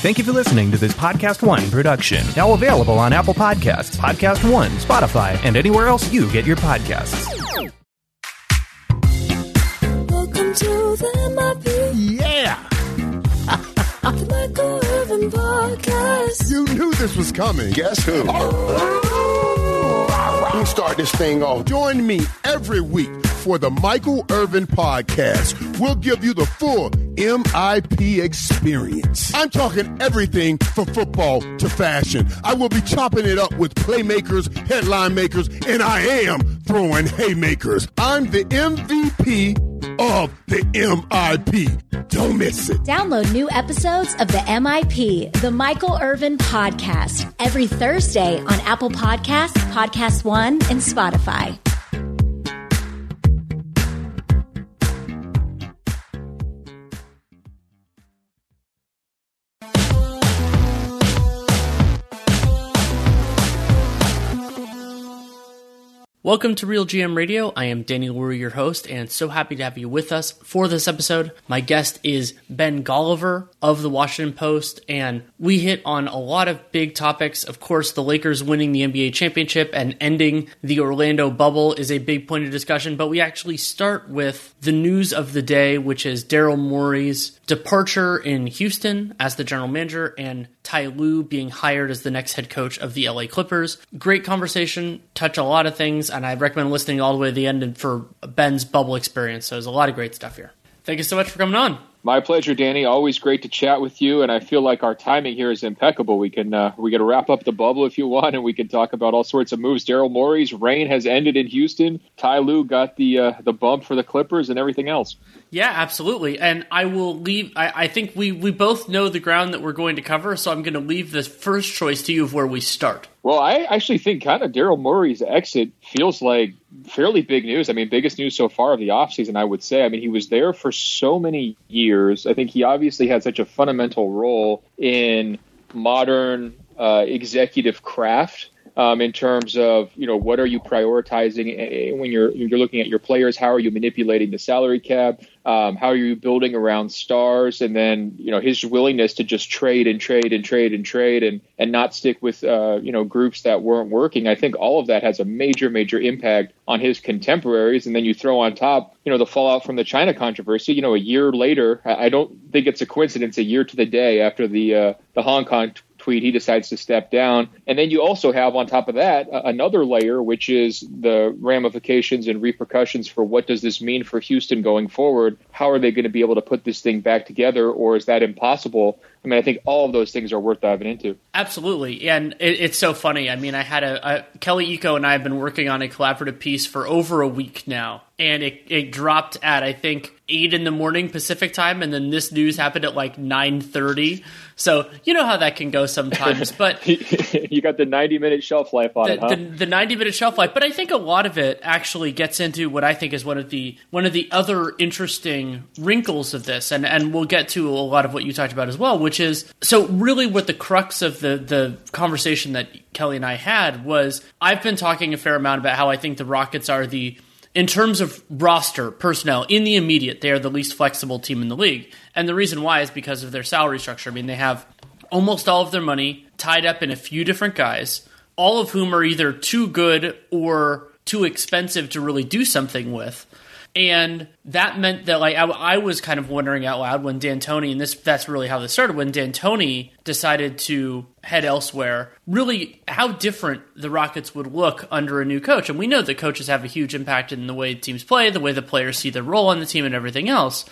Thank you for listening to this Podcast One production. Now available on Apple Podcasts, Podcast One, Spotify, and anywhere else you get your podcasts. Welcome to the MIP, Yeah! the Michael Irvin Podcast. You knew this was coming. Guess who? Oh. We'll start this thing off. Join me every week for the Michael Irvin Podcast. We'll give you the full MIP experience. I'm talking everything from football to fashion. I will be chopping it up with playmakers, headline makers, and I am throwing haymakers. I'm the MVP of the MIP. Don't miss it. Download new episodes of the MIP, the Michael Irvin Podcast, every Thursday on Apple Podcasts, Podcast One, and Spotify. Welcome to RealGM Radio. I am Danny Leroux, your host, and so happy to have you with us for this episode. My guest is Ben Golliver of the Washington Post, and we hit on a lot of big topics. Of course, the Lakers winning the NBA championship and ending the Orlando bubble is a big point of discussion, but we actually start with the news of the day, which is Daryl Morey's departure in Houston as the general manager and Ty Lue being hired as the next head coach of the LA Clippers. Great conversation, touch a lot of things, and I recommend listening all the way to the end for Ben's bubble experience. So there's a lot of great stuff here. Thank you so much for coming on. My pleasure, Danny. Always great to chat with you, and I feel like our timing here is impeccable. We can uh, we can wrap up the bubble if you want, and we can talk about all sorts of moves. Daryl Morey's reign has ended in Houston. Ty Lue got the uh, the bump for the Clippers, and everything else. Yeah, absolutely. And I will leave. I, I think we we both know the ground that we're going to cover, so I'm going to leave the first choice to you of where we start. Well, I actually think kind of Daryl Morey's exit feels like fairly big news. I mean, biggest news so far of the offseason, I would say. I mean, he was there for so many years. I think he obviously had such a fundamental role in modern uh, executive craft. Um, in terms of you know what are you prioritizing eh, when you're you're looking at your players? How are you manipulating the salary cap? Um, how are you building around stars? And then you know his willingness to just trade and trade and trade and trade and and not stick with uh, you know groups that weren't working. I think all of that has a major major impact on his contemporaries. And then you throw on top you know the fallout from the China controversy. You know a year later, I don't think it's a coincidence. A year to the day after the uh, the Hong Kong tweet, he decides to step down. And then you also have on top of that a- another layer, which is the ramifications and repercussions for what does this mean for Houston going forward? How are they going to be able to put this thing back together, or is that impossible? I mean, I think all of those things are worth diving into. Absolutely, and it, it's so funny. I mean, I had a, a Kelly Iko and I have been working on a collaborative piece for over a week now, and it, it dropped at I think eight in the morning Pacific time, and then this news happened at like nine thirty. So you know how that can go sometimes, but you got the 90 minute shelf life on the, it, huh? the, the 90 minute shelf life but i think a lot of it actually gets into what i think is one of the one of the other interesting wrinkles of this and and we'll get to a lot of what you talked about as well which is so really what the crux of the the conversation that kelly and i had was i've been talking a fair amount about how i think the rockets are the in terms of roster personnel in the immediate they are the least flexible team in the league and the reason why is because of their salary structure i mean they have almost all of their money tied up in a few different guys, all of whom are either too good or too expensive to really do something with. And that meant that like I, I was kind of wondering out loud when D'Antoni, and this that's really how this started, when D'Antoni decided to head elsewhere, really how different the Rockets would look under a new coach. And we know that coaches have a huge impact in the way teams play, the way the players see their role on the team, and everything else.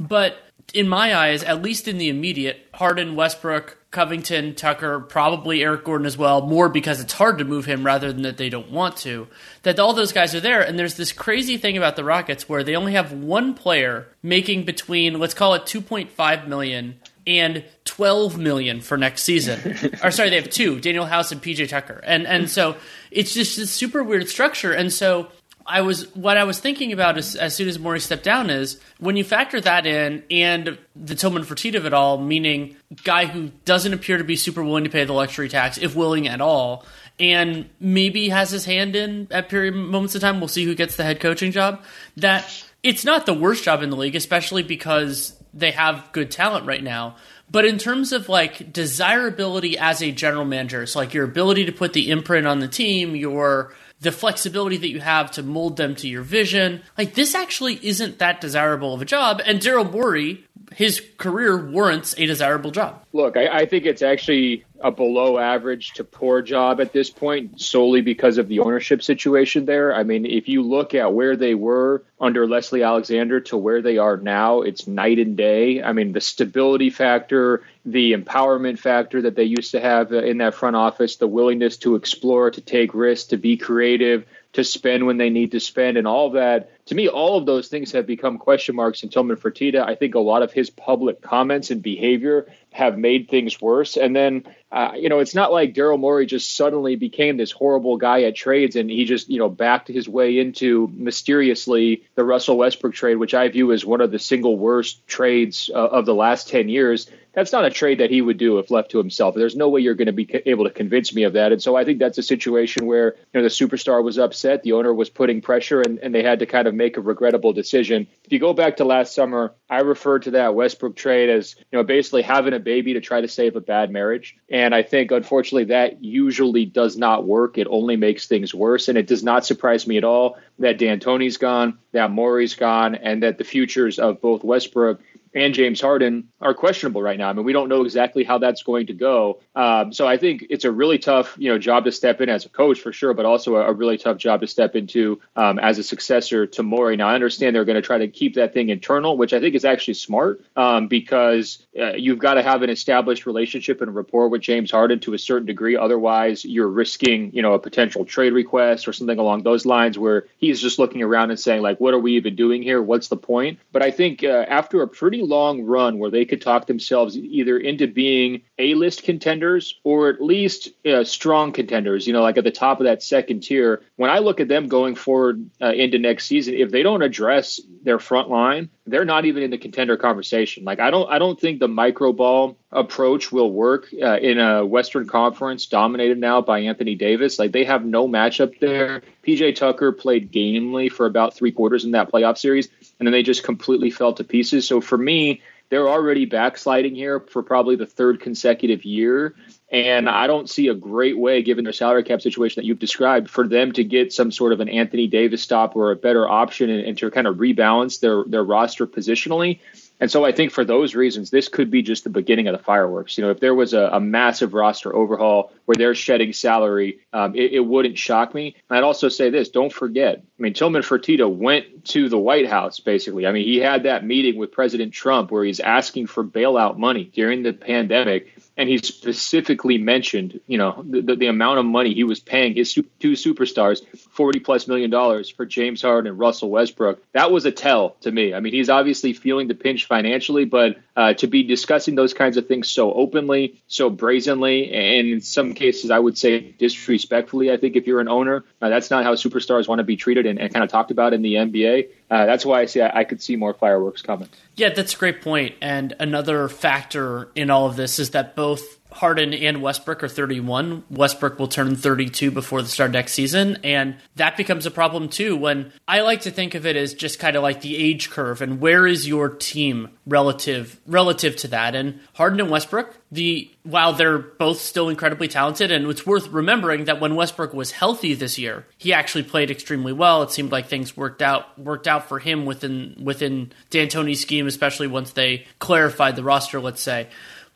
But in my eyes, at least in the immediate, Harden, Westbrook, Covington, Tucker, probably Eric Gordon as well, more because it's hard to move him rather than that they don't want to. That all those guys are there, and there's this crazy thing about the Rockets where they only have one player making between let's call it 2.5 million and 12 million for next season. or sorry, they have two, Danuel House and PJ Tucker. And and so it's just this super weird structure. And so I was what I was thinking about as, as soon as Morey stepped down is when you factor that in and the Tillman Fertitta of it all, meaning guy who doesn't appear to be super willing to pay the luxury tax, if willing at all, and maybe has his hand in at period moments of time. We'll see who gets the head coaching job. That it's not the worst job in the league, especially because they have good talent right now. But in terms of like desirability as a general manager, so like your ability to put the imprint on the team, your the flexibility that you have to mold them to your vision. Like this actually isn't that desirable of a job. And Daryl Morey, his career warrants a desirable job. Look, I, I think it's actually a below average to poor job at this point solely because of the ownership situation there. I mean, if you look at where they were under Leslie Alexander to where they are now, it's night and day. I mean, the stability factor, the empowerment factor that they used to have in that front office, the willingness to explore, to take risks, to be creative, to spend when they need to spend, and all that. To me, all of those things have become question marks in Tillman Fertitta. I think a lot of his public comments and behavior have made things worse. And then, uh, you know, it's not like Daryl Morey just suddenly became this horrible guy at trades and he just, you know, backed his way into mysteriously the Russell Westbrook trade, which I view as one of the single worst trades uh, of the last 10 years that's not a trade that he would do if left to himself. There's no way you're going to be able to convince me of that. And so I think that's a situation where you know the superstar was upset, the owner was putting pressure, and, and they had to kind of make a regrettable decision. If you go back to last summer, I referred to that Westbrook trade as you know basically having a baby to try to save a bad marriage. I think unfortunately that usually does not work. It only makes things worse. And it does not surprise me at all that D'Antoni's gone, that Morey's gone, and that the futures of both Westbrook and James Harden are questionable right now. I mean, we don't know exactly how that's going to go. Um, so I think it's a really tough, you know, job to step in as a coach for sure, but also a, a really tough job to step into um, as a successor to Morey. Now I understand they're going to try to keep that thing internal, which I think is actually smart um, because uh, you've got to have an established relationship and rapport with James Harden to a certain degree. Otherwise, you're risking, you know, a potential trade request or something along those lines where he's just looking around and saying like, "What are we even doing here? What's the point?" But I think uh, after a pretty long run where they could talk themselves either into being A-list contenders or at least uh, strong contenders, you know, like at the top of that second tier. When I look at them going forward uh, into next season, if they don't address their front line, they're not even in the contender conversation. Like I don't, I don't think the micro ball approach will work uh, in a Western Conference dominated now by Anthony Davis. Like they have no matchup there. PJ Tucker played gamely for about three quarters in that playoff series, and then they just completely fell to pieces. So for me, they're already backsliding here for probably the third consecutive year. And I don't see a great way, given their salary cap situation that you've described, for them to get some sort of an Anthony Davis stop or a better option and, and to kind of rebalance their their roster positionally. And so I think for those reasons, this could be just the beginning of the fireworks. You know, if there was a, a massive roster overhaul where they're shedding salary, um, it, it, wouldn't shock me. And I'd also say this: don't forget. I mean, Tillman Fertitta went to the White House basically. I mean, he had that meeting with President Trump where he's asking for bailout money during the pandemic and he specifically mentioned, you know, the, the, amount of money he was paying his two superstars, forty plus million dollars for James Harden and Russell Westbrook. That was a tell to me. I mean, he's obviously feeling the pinch financially, but uh, to be discussing those kinds of things so openly, so brazenly, and in some cases, I would say disrespectfully. I think if you're an owner, uh, that's not how superstars want to be treated and, and kind of talked about in the NBA. Uh, that's why I see I, I could see more fireworks coming. Yeah, that's a great point. And another factor in all of this is that both Harden and Westbrook are 31. Westbrook will turn 32 before the start next season. And that becomes a problem too when I like to think of it as just kind of like the age curve and where is your team relative relative to that. And Harden and Westbrook, the while they're both still incredibly talented, and it's worth remembering that when Westbrook was healthy this year, he actually played extremely well. It seemed like things worked out worked out for him within within D'Antoni's scheme, especially once they clarified the roster, let's say.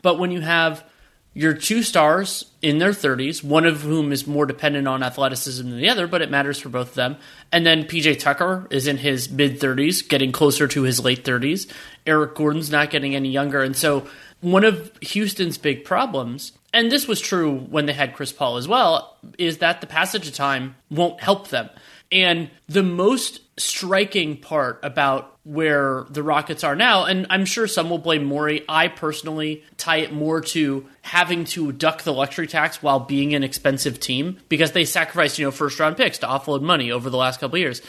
But when you have your two stars in their 30s, one of whom is more dependent on athleticism than the other, but it matters for both of them. And then PJ Tucker is in his mid 30s, getting closer to his late 30s. Eric Gordon's not getting any younger. And so, one of Houston's big problems, and this was true when they had Chris Paul as well, is that the passage of time won't help them. And the most striking part about where the Rockets are now, and I'm sure some will blame Morey. I personally tie it more to having to duck the luxury tax while being an expensive team because they sacrificed, you know, first round picks to offload money over the last couple years.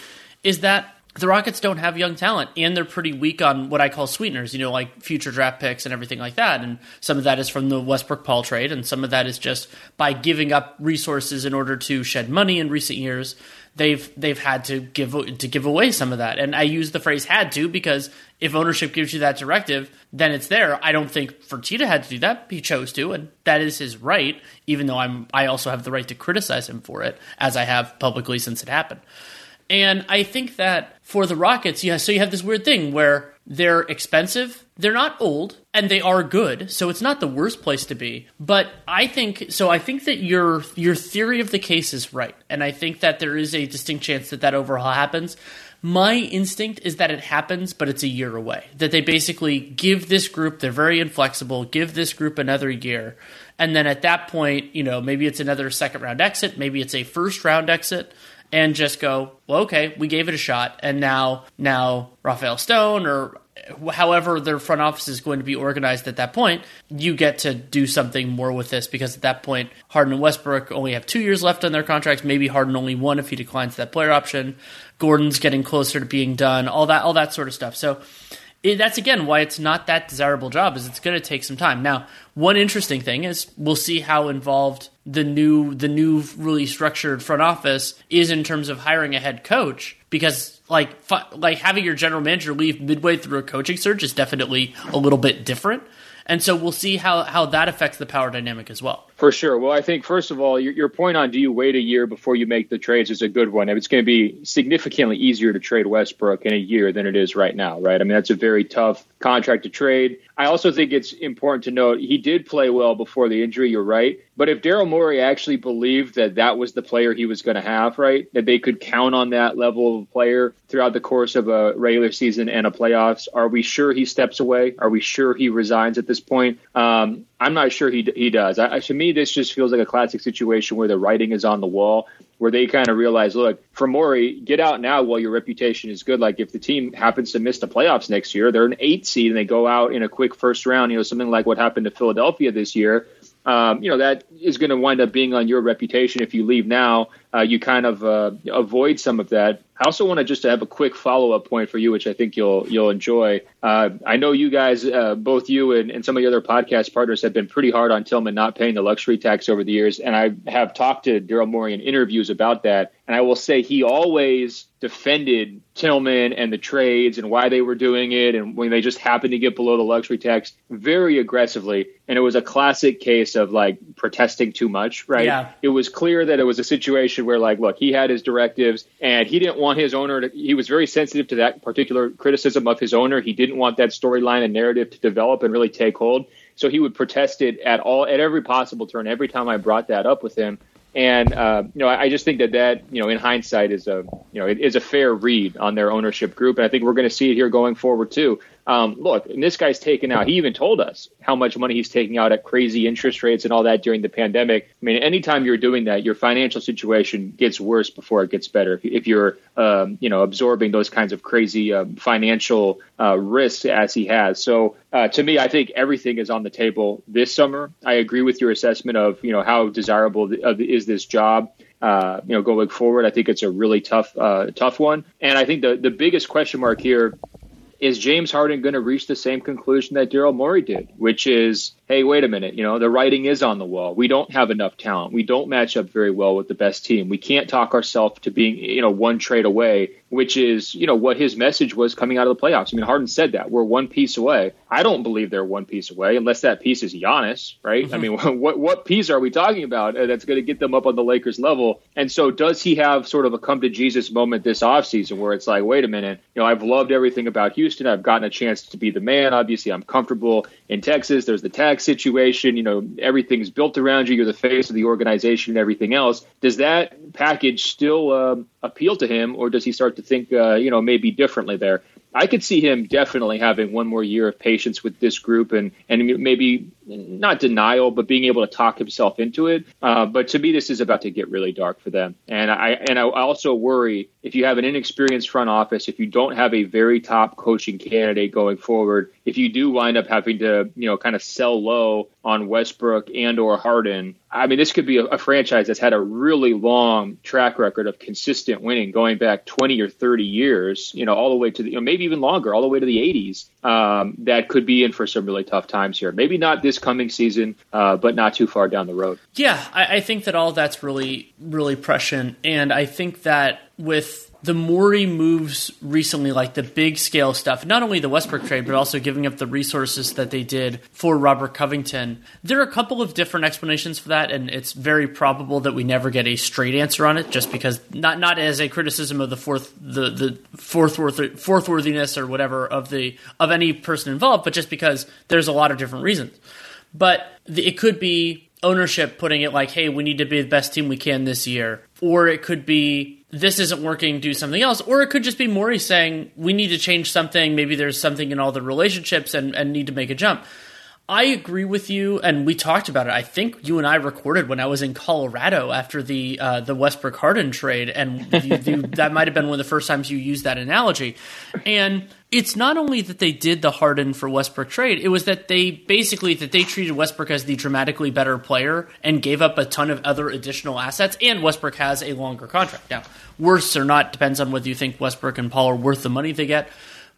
Is that the Rockets don't have young talent and they're pretty weak on what I call sweeteners, you know, like future draft picks and everything like that. And some of that is from the Westbrook Paul trade, and some of that is just by giving up resources in order to shed money in recent years they've they've had to give to give away some of that. And I use the phrase "had to" because if ownership gives you that directive, then it's there. I don't think Fertitta had to do that; he chose to, and that is his right. Even though I'm, I also have the right to criticize him for it, as I have publicly since it happened. And I think that for the Rockets, yeah, so you have this weird thing where they're expensive, they're not old, and they are good, so it's not the worst place to be. But I think so. I think that your your theory of the case is right, and I think that there is a distinct chance that that overhaul happens. My instinct is that it happens, but it's a year away. That they basically give this group, they're very inflexible, give this group another year. And then at that point, you know, maybe it's another second round exit, maybe it's a first round exit and just go, well, okay, we gave it a shot, and now now Rafael Stone or however their front office is going to be organized at that point, you get to do something more with this because at that point, Harden and Westbrook only have two years left on their contracts. Maybe Harden only one if he declines that player option. Gordon's getting closer to being done. All that, all that sort of stuff. So it, that's again why it's not that desirable job. Is it's going to take some time. Now, one interesting thing is we'll see how involved the new the new really structured front office is in terms of hiring a head coach because like like having your general manager leave midway through a coaching search is definitely a little bit different and so we'll see how how that affects the power dynamic as well for sure. Well, I think first of all, your, your, point on do you wait a year before you make the trades is a good one. It's going to be significantly easier to trade Westbrook in a year than it is right now, right? I mean, that's a very tough contract to trade. I also think it's important to note he did play well before the injury. You're right, but if Daryl Morey actually believed that that was the player he was going to have, right, that they could count on that level of player throughout the course of a regular season and a playoffs, are we sure he steps away? Are we sure he resigns at this point? Um, I'm not sure he he does. I, to me, this just feels like a classic situation where the writing is on the wall, where they kind of realize, look, for Morey, get out now while your reputation is good. Like if the team happens to miss the playoffs next year, they're an eight seed and they go out in a quick first round, you know, something like what happened to Philadelphia this year um, you know that is going to wind up being on your reputation if you leave now. Uh, you kind of uh, avoid some of that. I also want to just have a quick follow up point for you, which I think you'll you'll enjoy. Uh, I know you guys, uh, both you and, and, some of the other podcast partners, have been pretty hard on Tillman not paying the luxury tax over the years, and I have talked to Daryl Morey in interviews about that. And I will say he always defended Tillman and the trades and why they were doing it and when they just happened to get below the luxury tax very aggressively. And it was a classic case of like protesting too much, right? Yeah. It was clear that it was a situation where like, look, he had his directives and he didn't want his owner to, he was very sensitive to that particular criticism of his owner. He didn't want that storyline and narrative to develop and really take hold. So he would protest it at all, at every possible turn. Every time I brought that up with him, and uh, you know, I, I just think that that you know, in hindsight, is a you know, it is a fair read on their ownership group, and I think we're going to see it here going forward too. Um, look, and this guy's taken out. He even told us how much money he's taking out at crazy interest rates and all that during the pandemic. I mean, anytime you're doing that, your financial situation gets worse before it gets better. If, you're, um, you know, absorbing those kinds of crazy um, financial uh, risks as he has. So, uh, to me, I think everything is on the table this summer. I agree with your assessment of, you know, how desirable is this job. Uh, you know, going forward, I think it's a really tough, uh, tough one. And I think the the biggest question mark here is James Harden going to reach the same conclusion that Daryl Morey did, which is hey, wait a minute, you know, the writing is on the wall. We don't have enough talent. We don't match up very well with the best team. We can't talk ourselves to being, you know, one trade away, which is, you know, what his message was coming out of the playoffs. I mean, Harden said that we're one piece away. I don't believe they're one piece away unless that piece is Giannis, right? Mm-hmm. I mean, what what piece are we talking about that's going to get them up on the Lakers level? And so, does he have sort of a come to Jesus moment this offseason where it's like, wait a minute, you know, I've loved everything about Houston. I've gotten a chance to be the man. Obviously, I'm comfortable in Texas. There's the tax situation. You know, everything's built around you. You're the face of the organization and everything else. Does that package still um, appeal to him, or does he start to think, uh, you know, maybe differently there? I could see him definitely having one more year of patience with this group and and maybe not denial, but being able to talk himself into it. Uh, but to me, this is about to get really dark for them. And I and I also worry if you have an inexperienced front office, if you don't have a very top coaching candidate going forward, if you do wind up having to you know kind of sell low on Westbrook and or Harden, I mean, this could be a, a franchise that's had a really long track record of consistent winning, going back 20 or 30 years, you know, all the way to the, you know, maybe even longer, all the way to the 80s. Um, that could be in for some really tough times here. Maybe not this coming season, uh, but not too far down the road. Yeah, I, I think that all that's really, really prescient. And I think that with the Morey moves recently, like the big scale stuff, not only the Westbrook trade, but also giving up the resources that they did for Robert Covington. There are a couple of different explanations for that, and it's very probable that we never get a straight answer on it, just because not not as a criticism of the fourth the the fourth worth, fourth worthiness or whatever of the of any person involved, but just because there's a lot of different reasons. But the, it could be ownership putting it like, hey, we need to be the best team we can this year. Or it could be this isn't working, do something else. Or it could just be Morey saying, we need to change something. Maybe there's something in all the relationships and, and need to make a jump. I agree with you, and we talked about it. I think you and I recorded when I was in Colorado after the uh, the Westbrook Harden trade, and you, you, that might have been one of the first times you used that analogy. And it's not only that they did the Harden for Westbrook trade; it was that they basically that they treated Westbrook as the dramatically better player and gave up a ton of other additional assets. And Westbrook has a longer contract now. Worse or not depends on whether you think Westbrook and Paul are worth the money they get.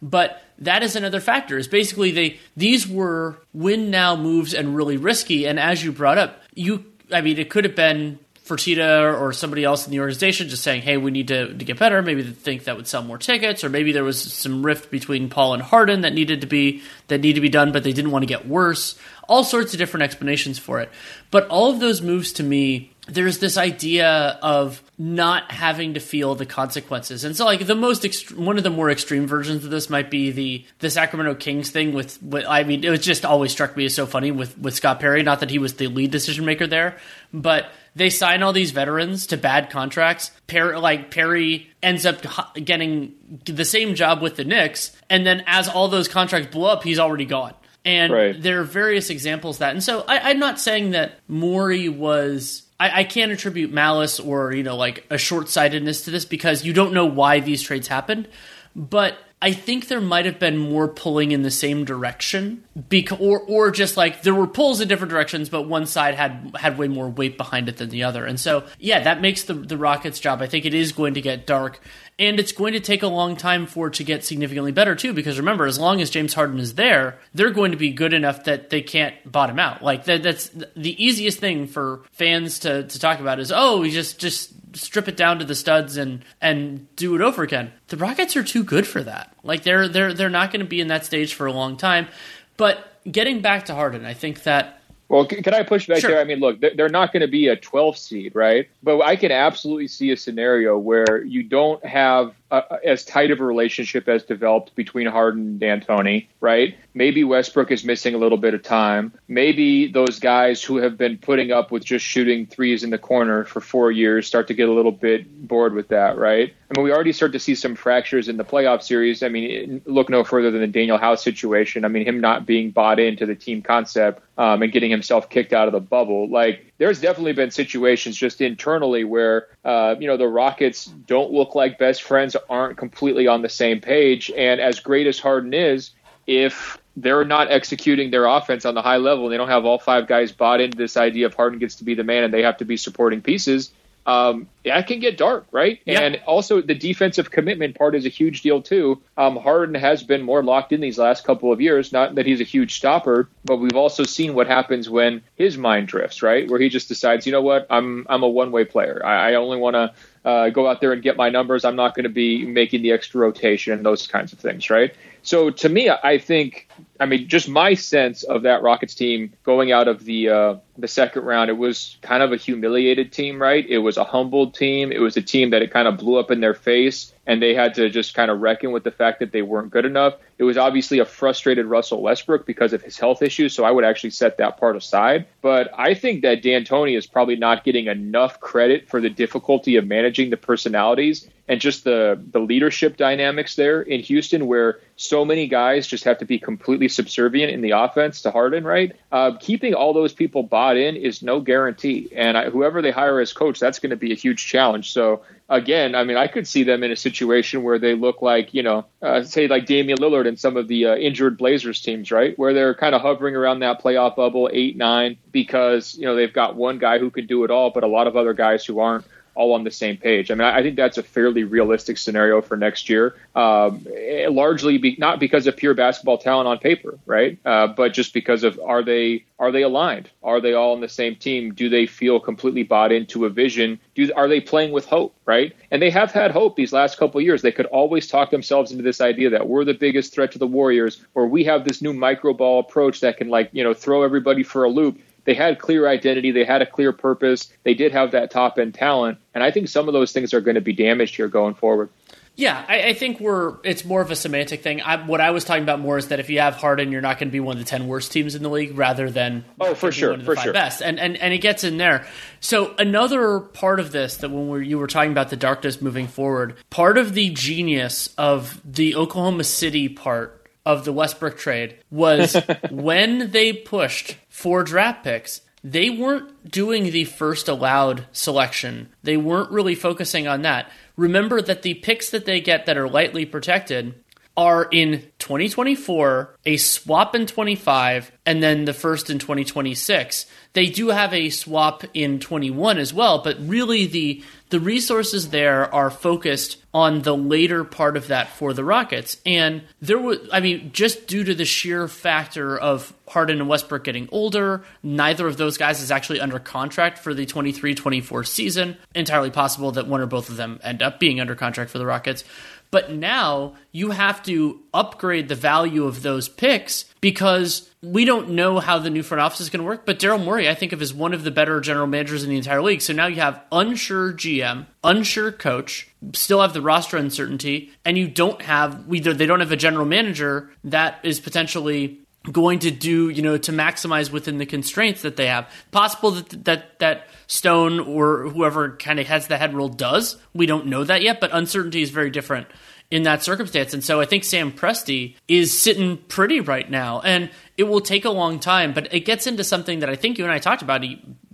But that is another factor. Is basically they these were win now moves and really risky. And as you brought up, you I mean it could have been Fertitta or somebody else in the organization just saying, "Hey, we need to, to get better." Maybe they think that would sell more tickets, or maybe there was some rift between Paul and Harden that needed to be that needed to be done, but they didn't want to get worse. All sorts of different explanations for it. But all of those moves to me there's this idea of not having to feel the consequences. And so like the most ext- one of the more extreme versions of this might be the the Sacramento Kings thing with, with I mean it was just always struck me as so funny with with Scott Perry, not that he was the lead decision maker there, but they sign all these veterans to bad contracts. Perry, like Perry ends up getting the same job with the Knicks, and then as all those contracts blow up, he's already gone. And right. there are various examples that. And so I, I'm not saying that Morey was I, I, can't attribute malice or you know like a short sightedness to this because you don't know why these trades happened. But I think there might have been more pulling in the same direction, because, or or just like there were pulls in different directions, but one side had had way more weight behind it than the other, and so yeah, that makes the the Rockets' job. I think it is going to get dark, and it's going to take a long time for it to get significantly better too. Because remember, as long as James Harden is there, they're going to be good enough that they can't bottom out. Like that, that's the easiest thing for fans to to talk about is oh, we just just strip it down to the studs and and do it over again. The Rockets are too good for that. Like they're they're they're not going to be in that stage for a long time. But getting back to Harden, I think that well, can I push back sure. there? I mean, look, they're not going to be a 12 seed, right? But I can absolutely see a scenario where you don't have uh, as tight of a relationship as developed between Harden and D'Antoni, right? Maybe Westbrook is missing a little bit of time. Maybe those guys who have been putting up with just shooting threes in the corner for four years start to get a little bit bored with that, right? I mean, we already start to see some fractures in the playoff series. I mean, look no further than the Danuel House situation. I mean, him not being bought into the team concept um, and getting himself kicked out of the bubble. Like, there's definitely been situations just internally where uh, you know the Rockets don't look like best friends, aren't completely on the same page, and as great as Harden is, if they're not executing their offense on the high level, and they don't have all five guys bought into this idea of Harden gets to be the man and they have to be supporting pieces. Um, that can get dark, right? Yeah. And also the defensive commitment part is a huge deal too. Um, Harden has been more locked in these last couple of years. Not that he's a huge stopper, but we've also seen what happens when his mind drifts, right? Where he just decides, you know what, I'm I'm a one way player. I, I only want to uh, go out there and get my numbers. I'm not going to be making the extra rotation and those kinds of things, right? So to me, I think, I mean, just my sense of that Rockets team going out of the uh, the second round, it was kind of a humiliated team, right? It was a humbled team. It was a team that it kind of blew up in their face, and they had to just kind of reckon with the fact that they weren't good enough. It was obviously a frustrated Russell Westbrook because of his health issues, so I would actually set that part aside. But I think that D'Antoni is probably not getting enough credit for the difficulty of managing the personalities and just the the leadership dynamics there in Houston, where so many guys just have to be completely subservient in the offense to Harden. Right, uh, keeping all those people bought in is no guarantee, and I, whoever they hire as coach, that's going to be a huge challenge. So again, I mean, I could see them in a situation where they look like, you know, uh, say like Damian Lillard and some of the uh, injured Blazers teams, right? Where they're kind of hovering around that playoff bubble, eight, nine, because, you know, they've got one guy who can do it all, but a lot of other guys who aren't all on the same page. I mean, I think that's a fairly realistic scenario for next year, um, largely be, not because of pure basketball talent on paper, right? Uh, but just because of are they are they aligned? Are they all on the same team? Do they feel completely bought into a vision? Do are they playing with hope, right? And they have had hope these last couple years. They could always talk themselves into this idea that we're the biggest threat to the Warriors, or we have this new micro ball approach that can like you know throw everybody for a loop they had clear identity, they had a clear purpose, they did have that top end talent, and I think some of those things are going to be damaged here going forward. Yeah, I, I, think we're it's more of a semantic thing. I, what I was talking about more is that if you have Harden, you're not going to be one of the ten worst teams in the league, rather than oh for sure, one of the for sure, best. And and and it gets in there. So another part of this that when we you were talking about the darkness moving forward, part of the genius of the Oklahoma City part of the Westbrook trade was when they pushed for draft picks they weren't doing the first allowed selection. They weren't really focusing on that. Remember that the picks that they get that are lightly protected are in 2024, a swap in 25, and then the first in 2026. They do have a swap in 21 as well, but really the the resources there are focused on the later part of that for the Rockets. And there was I mean, just due to the sheer factor of Harden and Westbrook getting older, neither of those guys is actually under contract for the 23-24 season. Entirely possible that one or both of them end up being under contract for the Rockets. But now you have to upgrade the value of those picks because we don't know how the new front office is going to work. But Daryl Morey, I think of as one of the better general managers in the entire league. So now you have unsure GM, unsure coach, still have the roster uncertainty, and you don't have either they don't have a general manager that is potentially going to do you know to maximize within the constraints that they have. Possible that that that stone or whoever kind of has the head role does. We don't know that yet but uncertainty is very different in that circumstance. And so i think sam presti is sitting pretty right now. And it will take a long time but it gets into something that i think you and i talked about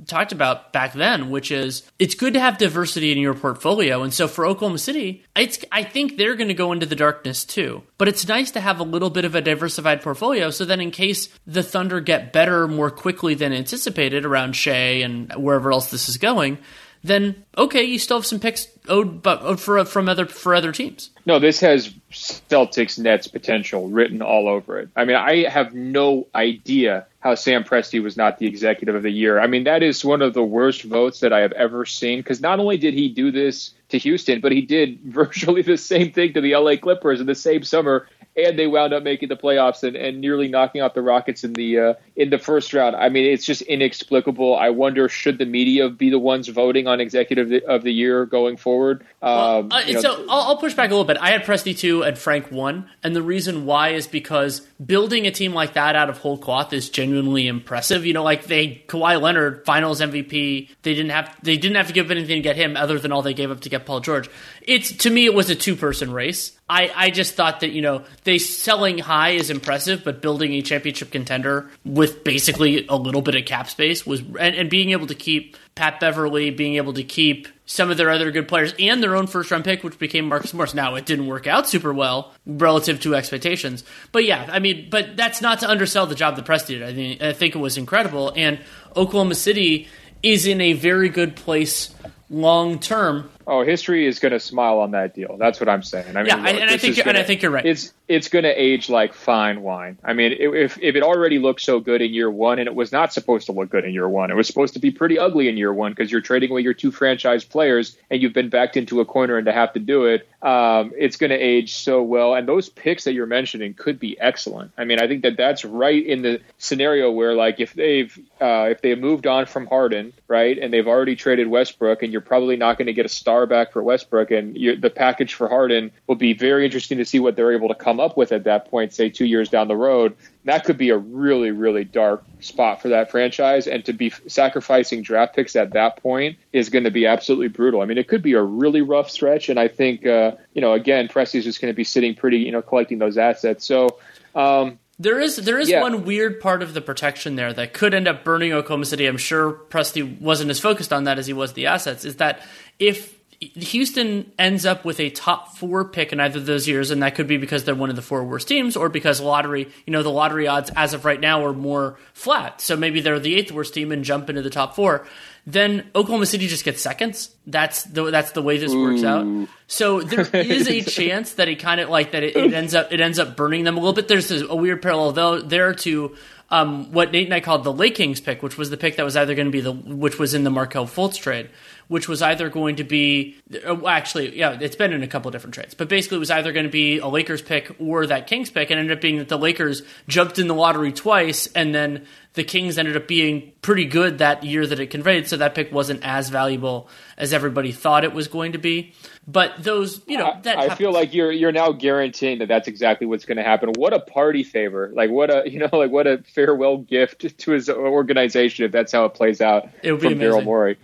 talked about back then, which is it's good to have diversity in your portfolio. And so for Oklahoma City, it's I think they're going to go into the darkness too. But it's nice to have a little bit of a diversified portfolio so then in case the Thunder get better more quickly than anticipated around Shai and wherever else this is going, then okay, you still have some picks owed, but for from other for other teams. No, this has Celtics Nets potential written all over it. I mean, I have no idea how Sam Presti was not the executive of the year. I mean, that is one of the worst votes that I have ever seen because not only did he do this to Houston, but he did virtually the same thing to the LA Clippers in the same summer and they wound up making the playoffs and, and nearly knocking out the Rockets in the uh, in the first round. I mean, it's just inexplicable. I wonder should the media be the ones voting on executive of the year going forward? Um, well, uh, you know, so I'll, I'll, push back a little bit. I had Presti two and Frank one, and the reason why is because building a team like that out of whole cloth is genuinely impressive. You know, like they Kawhi Leonard, Finals MVP. They didn't have they didn't have to give anything to get him other than all they gave up to get Paul George. It's to me it was a two person race. I, I just thought that you know they selling high is impressive, but building a championship contender with basically a little bit of cap space was and, and being able to keep Pat Beverley, being able to keep some of their other good players and their own first round pick, which became Marcus Morris. Now it didn't work out super well relative to expectations, but yeah, I mean, but that's not to undersell the job the press did. I mean, I think it was incredible, and Oklahoma City is in a very good place long term. Oh, history is going to smile on that deal. That's what I'm saying. I mean, Yeah, I- and I think you're- and I think you're right. It's it's going to age like fine wine. I mean, if if it already looked so good in year one, and it was not supposed to look good in year one, it was supposed to be pretty ugly in year one because you're trading away your two franchise players, and you've been backed into a corner and to have to do it. Um, it's going to age so well, and those picks that you're mentioning could be excellent. I mean, I think that that's right in the scenario where, like, if they've uh, if they moved on from Harden, right, and they've already traded Westbrook, and you're probably not going to get a star back for Westbrook, and you the package for Harden will be very interesting to see what they're able to come up with at that point, say two years down the road. That could be a really, really dark spot for that franchise, and to be sacrificing draft picks at that point is going to be absolutely brutal. I mean, it could be a really rough stretch, and I think, uh, you know, again, Presti's just going to be sitting pretty, you know, collecting those assets. So, um, There is there is Yeah. one weird part of the protection there that could end up burning Oklahoma City. I'm sure Presti wasn't as focused on that as he was the assets. Is that if Houston ends up with a top four pick in either of those years, and that could be because they're one of the four worst teams, or because lottery, you know, the lottery odds as of right now are more flat. So maybe they're the eighth worst team and jump into the top four. Then Oklahoma City just gets seconds. That's the that's the way this works out. So there is a chance that it kind of like that it, it ends up it ends up burning them a little bit. There's a, a weird parallel though there to um, what Nate and I called the Lake Kings pick, which was the pick that was either going to be the which was in the Markelle Fultz trade, which was either going to be uh, actually yeah it's been in a couple of different trades, but basically it was either going to be a Lakers pick or that Kings pick, and ended up being that the Lakers jumped in the lottery twice, and then the Kings ended up being pretty good that year that it conveyed, so that pick wasn't as valuable as everybody thought it was going to be. But those, you know, that I feel like you're you're now guaranteeing that that's exactly what's going to happen. What a party favor! Like what a you know like what a farewell gift to his organization if that's how it plays out It would be Daryl. Morey.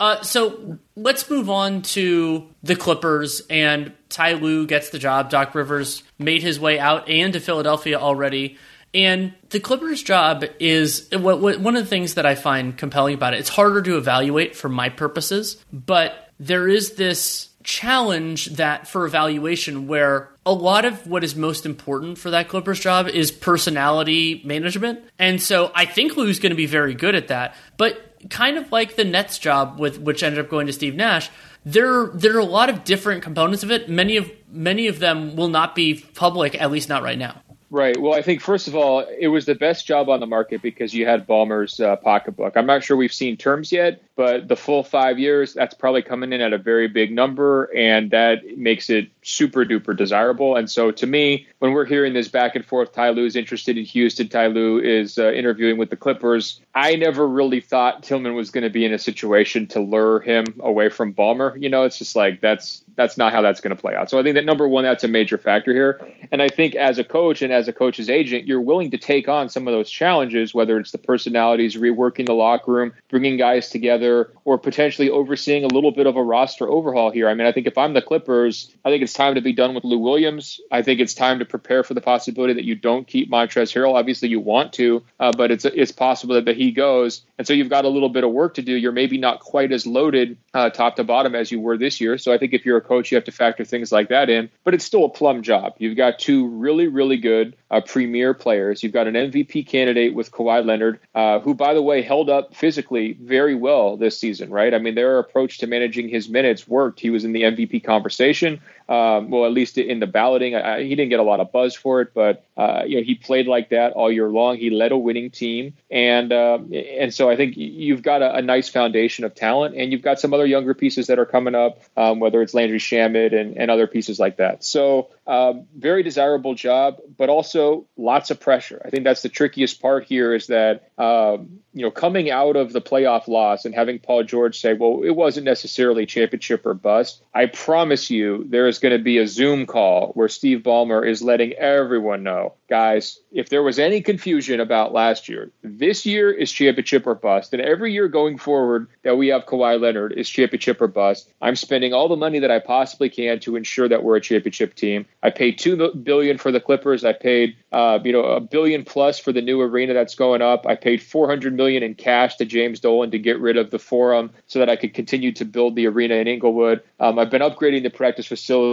Uh, so let's move on to the Clippers and Ty Lue gets the job. Doc Rivers made his way out and to Philadelphia already. And the Clippers' job is what, what, one of the things that I find compelling about it. It's harder to evaluate for my purposes, but there is this challenge that for evaluation where a lot of what is most important for that Clippers job is personality management. And so I think Lue's going to be very good at that. But kind of like the Nets job with which ended up going to Steve Nash, there there are a lot of different components of it. Many of many of them will not be public, at least not right now. Right. Well, I think first of all, it was the best job on the market because you had Ballmer's uh, pocketbook. I'm not sure we've seen terms yet, but the full five years, that's probably coming in at a very big number, and that makes it super duper desirable. And so, to me, when we're hearing this back and forth, Ty is interested in Houston, Ty Lue is uh, interviewing with the Clippers. I never really thought Tillman was going to be in a situation to lure him away from Ballmer. You know, it's just like that's that's not how that's going to play out. So I think that number one, that's a major factor here. And I think as a coach and as a coach's agent, you're willing to take on some of those challenges, whether it's the personalities, reworking the locker room, bringing guys together, or potentially overseeing a little bit of a roster overhaul here. I mean, I think if I'm the Clippers, I think it's time to be done with Lou Williams. I think it's time to prepare for the possibility that you don't keep Montrezl Harrell. Obviously, you want to, uh, but it's it's possible that, that he goes, and so you've got a little bit of work to do. You're maybe not quite as loaded uh, top to bottom as you were this year. So I think if you're a coach, you have to factor things like that in. But it's still a plum job. You've got two really, really good uh, premier players. You've got an MVP candidate with Kawhi Leonard, uh, who, by the way, held up physically very well this season, right? I mean, their approach to managing his minutes worked. He was in the MVP conversation. Um, well, at least in the balloting, I, he didn't get a lot of buzz for it, but uh, you know he played like that all year long. He led a winning team, and uh, and so I think you've got a, a, nice foundation of talent, and you've got some other younger pieces that are coming up, um, whether it's Landry Shamet and, and other pieces like that. So um, very desirable job, but also lots of pressure. I think that's the trickiest part here is that um, you know coming out of the playoff loss and having Paul George say, well, it wasn't necessarily championship or bust. I promise you, there is going to be a Zoom call where Steve Ballmer is letting everyone know, guys, if there was any confusion about last year, this year is championship or bust, and every year going forward that we have Kawhi Leonard is championship or bust. I'm spending all the money that I possibly can to ensure that we're a championship team. I paid two billion for the Clippers. I paid, uh, you know, a billion plus for the new arena that's going up. I paid 400 million in cash to James Dolan to get rid of the Forum so that I could continue to build the arena in Inglewood. Um, I've been upgrading the practice facility.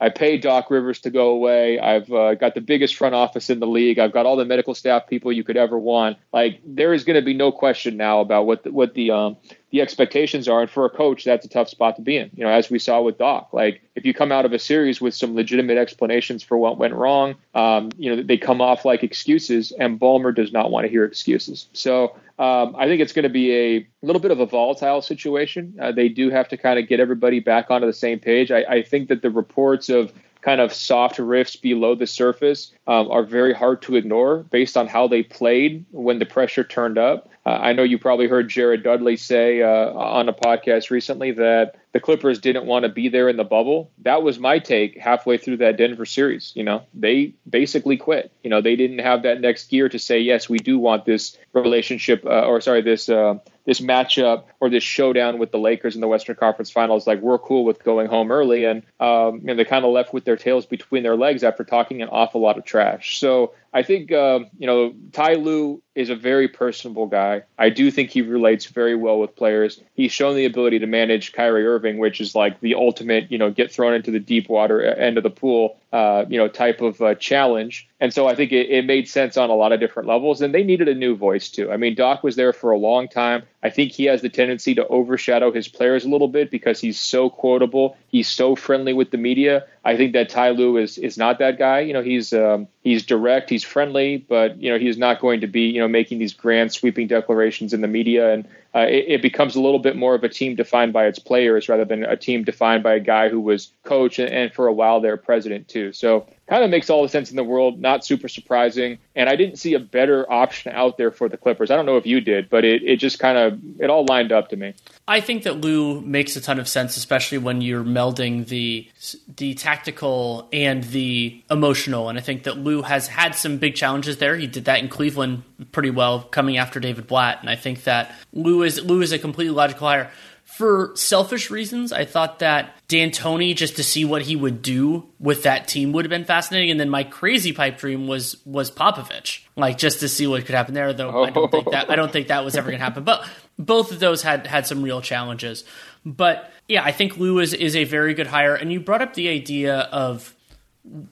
I paid Doc Rivers to go away. I've uh, got the biggest front office in the league. I've got all the medical staff people you could ever want. Like there is going to be no question now about what the, what the um, the expectations are. And for a coach, that's a tough spot to be in. You know, as we saw with Doc, like if you come out of a series with some legitimate explanations for what went wrong, um, you know, they come off like excuses, and Ballmer does not want to hear excuses. So um, I think it's going to be a little bit of a volatile situation. Uh, they do have to kind of get everybody back onto the same page. I, I think that the reports of kind of soft rifts below the surface um, are very hard to ignore based on how they played when the pressure turned up. Uh, I know you probably heard Jared Dudley say uh, on a podcast recently that the Clippers didn't want to be there in the bubble. That was my take halfway through that Denver series. You know, they basically quit. You know, they didn't have that next gear to say, yes, we do want this relationship, uh, or sorry, this uh, this matchup or this showdown with the Lakers in the Western Conference Finals. Like we're cool with going home early, and um, they kind of left with their tails between their legs after talking an awful lot of trash. So I think uh, you know Ty Lue is a very personable guy. I do think he relates very well with players. He's shown the ability to manage Kyrie Irving, which is like the ultimate, you know, get thrown into the deep water end of the pool, uh, you know, type of uh, challenge. And so I think it, it made sense on a lot of different levels. And they needed a new voice too. I mean, Doc was there for a long time. I think he has the tendency to overshadow his players a little bit because he's so quotable. He's so friendly with the media. I think that Ty Lue is is not that guy. You know, he's um, he's direct, he's friendly, but you know, he's not going to be you know making these grand sweeping declarations in the media. And uh, it, it, becomes a little bit more of a team defined by its players rather than a team defined by a guy who was coach and, and for a while their president too. So kind of makes all the sense in the world. Not super surprising, and I didn't see a better option out there for the Clippers. I don't know if you did, but it, it just kind of it all lined up to me. I think that Lue makes a ton of sense, especially when you're melding the the tactical and the emotional. And I think that Lue has had some big challenges there. He did that in Cleveland pretty well, coming after David Blatt. And I think that Is Lue is a completely logical hire for selfish reasons, I thought that D'Antoni, just to see what he would do with that team, would have been fascinating. And then my crazy pipe dream was was Popovich, like just to see what could happen there. Though I don't think that I don't think that was ever going to happen. But both of those had had some real challenges. But yeah, I think Lue is is a very good hire. And you brought up the idea of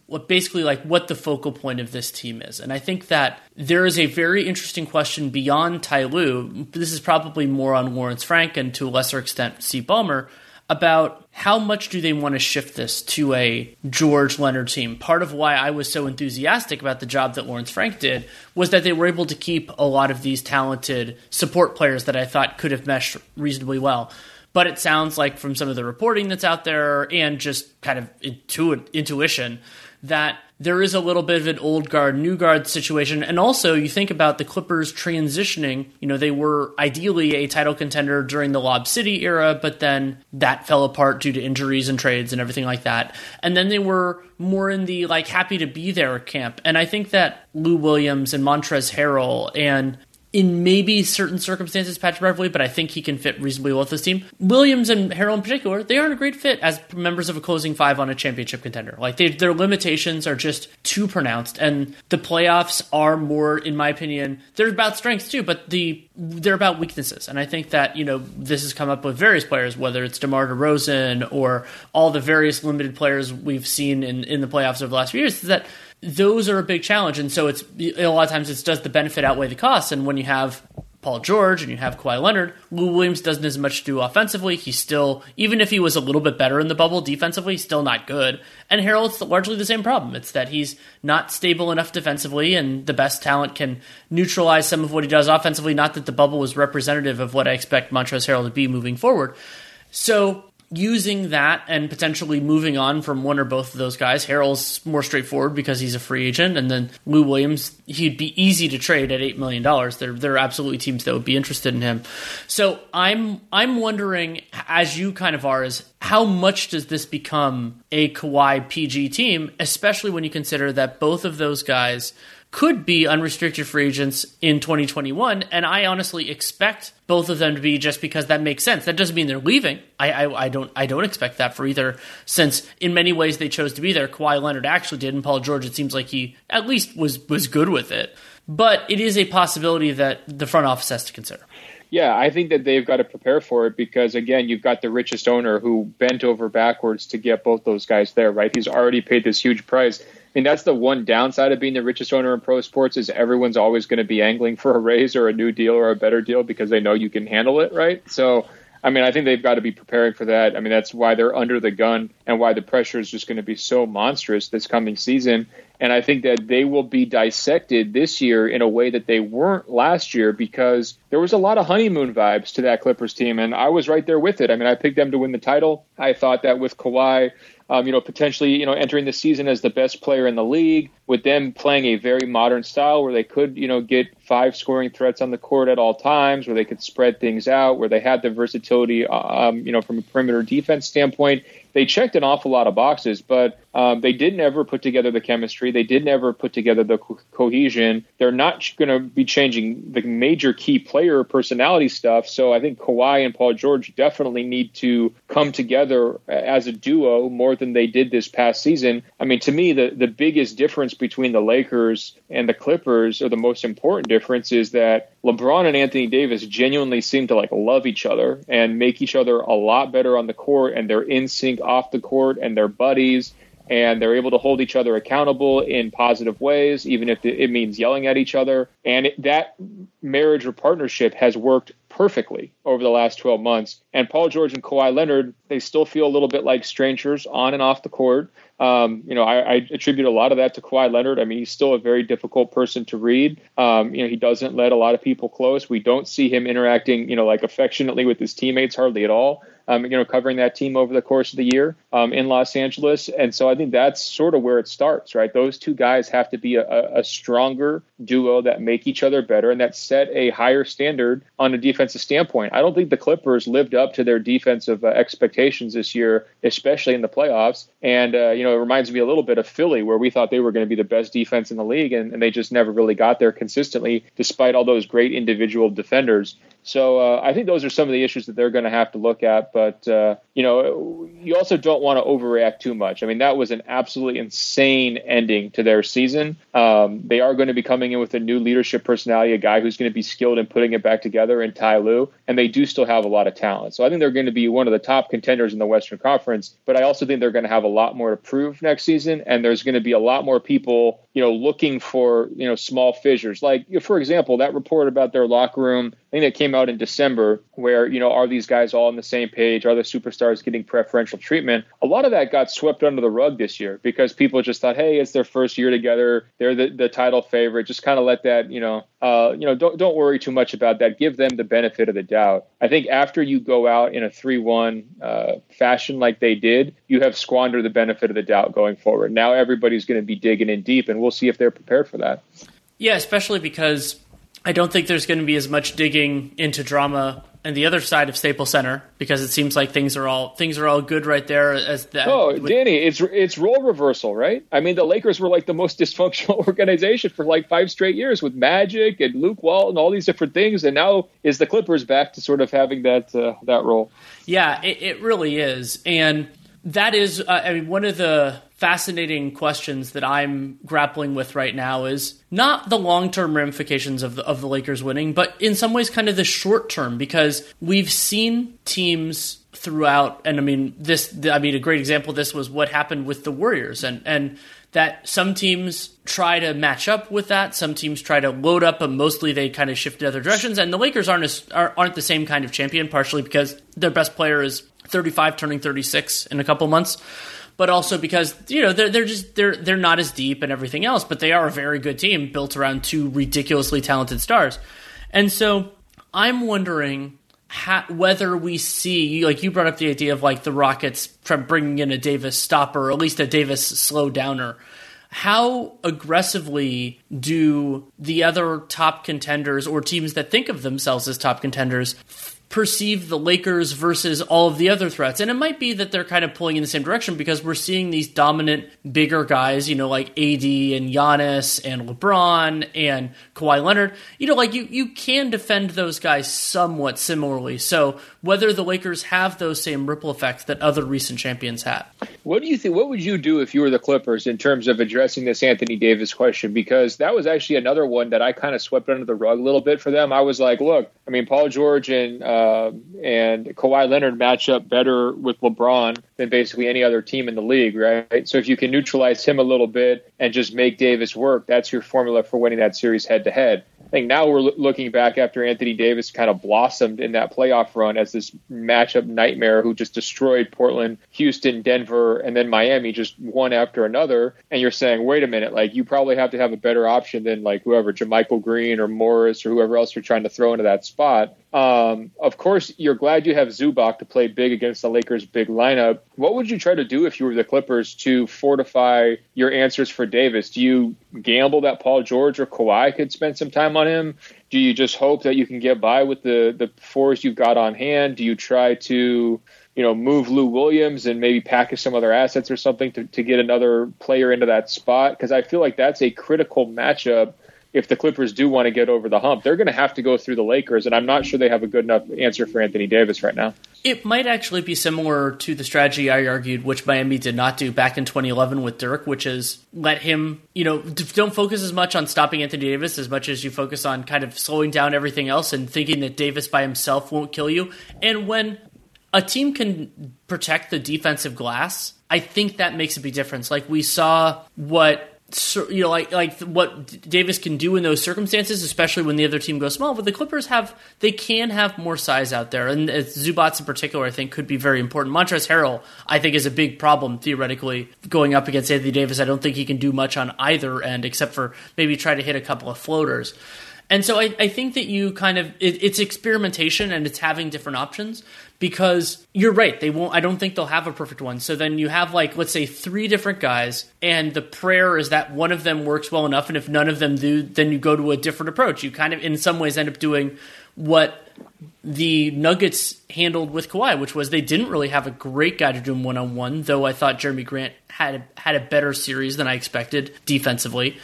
what basically like what the focal point of this team is. And I think that there is a very interesting question beyond Ty Lue. This is probably more on Lawrence Frank and to a lesser extent Steve Ballmer about how much do they want to shift this to a George Leonard team. Part of why I was so enthusiastic about the job that Lawrence Frank did was that they were able to keep a lot of these talented support players that I thought could have meshed reasonably well. But it sounds like from some of the reporting that's out there and just kind of intu- intuition that there is a little bit of an old guard, new guard situation. And also, you think about the Clippers transitioning. You know, they were ideally a title contender during the Lob City era, but then that fell apart due to injuries and trades and everything like that. And then they were more in the like happy to be there camp. And I think that Lou Williams and Montrezl Harrell and in maybe certain circumstances Patrick Beverley, but I think he can fit reasonably well with this team. Williams and Harrell in particular, they aren't a great fit as members of a closing five on a championship contender. Like they, their limitations are just too pronounced, and the playoffs are more, in my opinion, they're about strengths too, but the they're about weaknesses. And I think that you know this has come up with various players, whether it's DeMar DeRozan or all the various limited players we've seen in in the playoffs over the last few years. Is that those are a big challenge. And so it's a lot of times it's does the benefit outweigh the cost. And when you have Paul George and you have Kawhi Leonard, Lou Williams doesn't as much do offensively. He's still, even if he was a little bit better in the bubble defensively, he's still not good. And Harrell's largely the same problem. It's that he's not stable enough defensively, and the best talent can neutralize some of what he does offensively. Not that the bubble was representative of what I expect Montrezl Harrell to be moving forward. So using that and potentially moving on from one or both of those guys. Harrell's more straightforward because he's a free agent, and then Lou Williams, he'd be easy to trade at eight million dollars. There, there are absolutely teams that would be interested in him. So I'm, I'm wondering, as you kind of are, is how much does this become a Kawhi PG team, especially when you consider that both of those guys could be unrestricted free agents in 2021. And I honestly expect both of them to be just because that makes sense. That doesn't mean they're leaving. I, I, I don't I don't expect that for either, since in many ways they chose to be there. Kawhi Leonard actually did, and Paul George. It seems like he at least was was good with it. But it is a possibility that the front office has to consider. Yeah, I think that they've got to prepare for it because again, you've got the richest owner who bent over backwards to get both those guys there, right? He's already paid this huge price. I mean, that's the one downside of being the richest owner in pro sports is everyone's always going to be angling for a raise or a new deal or a better deal because they know you can handle it, right? So I mean, I think they've got to be preparing for that. I mean, that's why they're under the gun and why the pressure is just going to be so monstrous this coming season. And I think that they will be dissected this year in a way that they weren't last year because there was a lot of honeymoon vibes to that Clippers team. And I was right there with it. I mean, I picked them to win the title. I thought that with Kawhi, um, you know, potentially, you know, entering the season as the best player in the league, with them playing a very modern style where they could, you know, get five scoring threats on the court at all times, where they could spread things out, where they had the versatility, um, you know, from a perimeter defense standpoint. They checked an awful lot of boxes, but um, they did never put together the chemistry. They did never put together the co- cohesion. They're not going to be changing the major key player personality stuff. So I think Kawhi and Paul George definitely need to come together as a duo more than they did this past season. I mean, to me, the, the biggest difference between the Lakers and the Clippers, or the most important difference, is that LeBron and Anthony Davis genuinely seem to like love each other and make each other a lot better on the court, and they're in sync off the court, and they're buddies and they're able to hold each other accountable in positive ways, even if it means yelling at each other. And it, that marriage or partnership has worked perfectly over the last 12 months. And Paul George and Kawhi Leonard, they still feel a little bit like strangers on and off the court. Um, you know, I, I, attribute a lot of that to Kawhi Leonard. I mean, he's still a very difficult person to read. Um, you know, he doesn't let a lot of people close. We don't see him interacting, you know, like affectionately with his teammates hardly at all um, you know, covering that team over the course of the year um, in Los Angeles. And so I think that's sort of where it starts, right? Those two guys have to be a, a stronger duo that make each other better and that set a higher standard on a defensive standpoint. I don't think the Clippers lived up to their defensive uh, expectations this year, especially in the playoffs. And, uh, you know, it reminds me a little bit of Philly, where we thought they were going to be the best defense in the league, and, and they just never really got there consistently, despite all those great individual defenders. So uh, I think those are some of the issues that they're going to have to look at. But uh, you know, you also don't want to overreact too much. I mean, that was an absolutely insane ending to their season. Um, they are going to be coming in with a new leadership personality, a guy who's going to be skilled in putting it back together in Ty Lue, and they do still have a lot of talent. So I think they're going to be one of the top contenders in the Western Conference. But I also think they're going to have a lot more to prove next season, and there's going to be a lot more people, you know, looking for you know small fissures. Like for example, that report about their locker room I think that came out in December, where you know, are these guys all on the same page? Are the superstars getting preferential treatment? A lot of that got swept under the rug this year because people just thought, hey, it's their first year together. They're the, the title favorite. Just kind of let that, you know, uh, you know, don't don't worry too much about that. Give them the benefit of the doubt. I think after you go out in a three-one uh, fashion like they did, you have squandered the benefit of the doubt going forward. Now everybody's going to be digging in deep, and we'll see if they're prepared for that. Yeah, especially because I don't think there's going to be as much digging into drama and the other side of Staples Center because it seems like things are all things are all good right there. As that. Oh, with, Danny, it's it's role reversal, right? I mean, the Lakers were like the most dysfunctional organization for like five straight years with Magic and Luke Walton and all these different things, and now is the Clippers back to sort of having that uh, that role? Yeah, it, it really is, and that is, uh, I mean, one of the fascinating questions that I'm grappling with right now is not the long term ramifications of the, of the Lakers winning, but in some ways, kind of the short term, because we've seen teams throughout, and I mean, this, I mean, a great example of this was what happened with the Warriors, and, and that some teams try to match up with that. Some teams try to load up, but mostly they kind of shift in other directions. And the Lakers aren't as, aren't the same kind of champion, partially because their best player is 35, turning 36 in a couple months but also because you know they're they're just they're they're not as deep and everything else, but they are a very good team built around two ridiculously talented stars, and so I'm wondering. whether we see, like you brought up the idea of like the Rockets bringing in a Davis stopper, or at least a Davis slow downer how aggressively do the other top contenders or teams that think of themselves as top contenders perceive the Lakers versus all of the other threats. And it might be that they're kind of pulling in the same direction because we're seeing these dominant, bigger guys, you know, like AD and Giannis and LeBron and Kawhi Leonard. You know, like you, you can defend those guys somewhat similarly. So whether the Lakers have those same ripple effects that other recent champions had. What do you think? What would you do if you were the Clippers in terms of addressing this Anthony Davis question? Because that was actually another one that I kind of swept under the rug a little bit for them. I was like, look, I mean, Paul George and uh, Um, and Kawhi Leonard match up better with LeBron than basically any other team in the league, right? So if you can neutralize him a little bit and just make Davis work, that's your formula for winning that series head to head. I think now we're looking back after Anthony Davis kind of blossomed in that playoff run as this matchup nightmare who just destroyed Portland, Houston, Denver, and then Miami just one after another. And you're saying, wait a minute, like you probably have to have a better option than like whoever, JaMychal Green or Morris or whoever else you're trying to throw into that spot. Um, of course, you're glad you have Zubac to play big against the Lakers' big lineup. What would you try to do if you were the Clippers to fortify your answers for Davis? Do you gamble that Paul George or Kawhi could spend some time on him? Do you just hope that you can get by with the the fours you've got on hand? Do you try to you know, move Lou Williams and maybe package some other assets or something to, to get another player into that spot? Because I feel like that's a critical matchup if the Clippers do want to get over the hump, they're going to have to go through the Lakers, and I'm not sure they have a good enough answer for Anthony Davis right now. It might actually be similar to the strategy I argued, which Miami did not do back in 2011 with Dirk, which is let him, you know, don't focus as much on stopping Anthony Davis as much as you focus on kind of slowing down everything else and thinking that Davis by himself won't kill you. And when a team can protect the defensive glass, I think that makes a big difference. Like we saw what you know, like like what Davis can do in those circumstances, especially when the other team goes small. But the Clippers have they can have more size out there, and uh, Zubac in particular, I think, could be very important. Montrezl Harrell, I think, is a big problem theoretically going up against Anthony Davis. I don't think he can do much on either end, except for maybe try to hit a couple of floaters. And so I, I think that you kind of it, it's experimentation and it's having different options because you're right they won't i don't think they'll have a perfect one so then you have like let's say three different guys and the prayer is that one of them works well enough and if none of them do then you go to a different approach you kind of in some ways end up doing what the Nuggets handled with Kawhi, which was they didn't really have a great guy to do him one on one, though I thought Jerami Grant had a, had a better series than I expected defensively.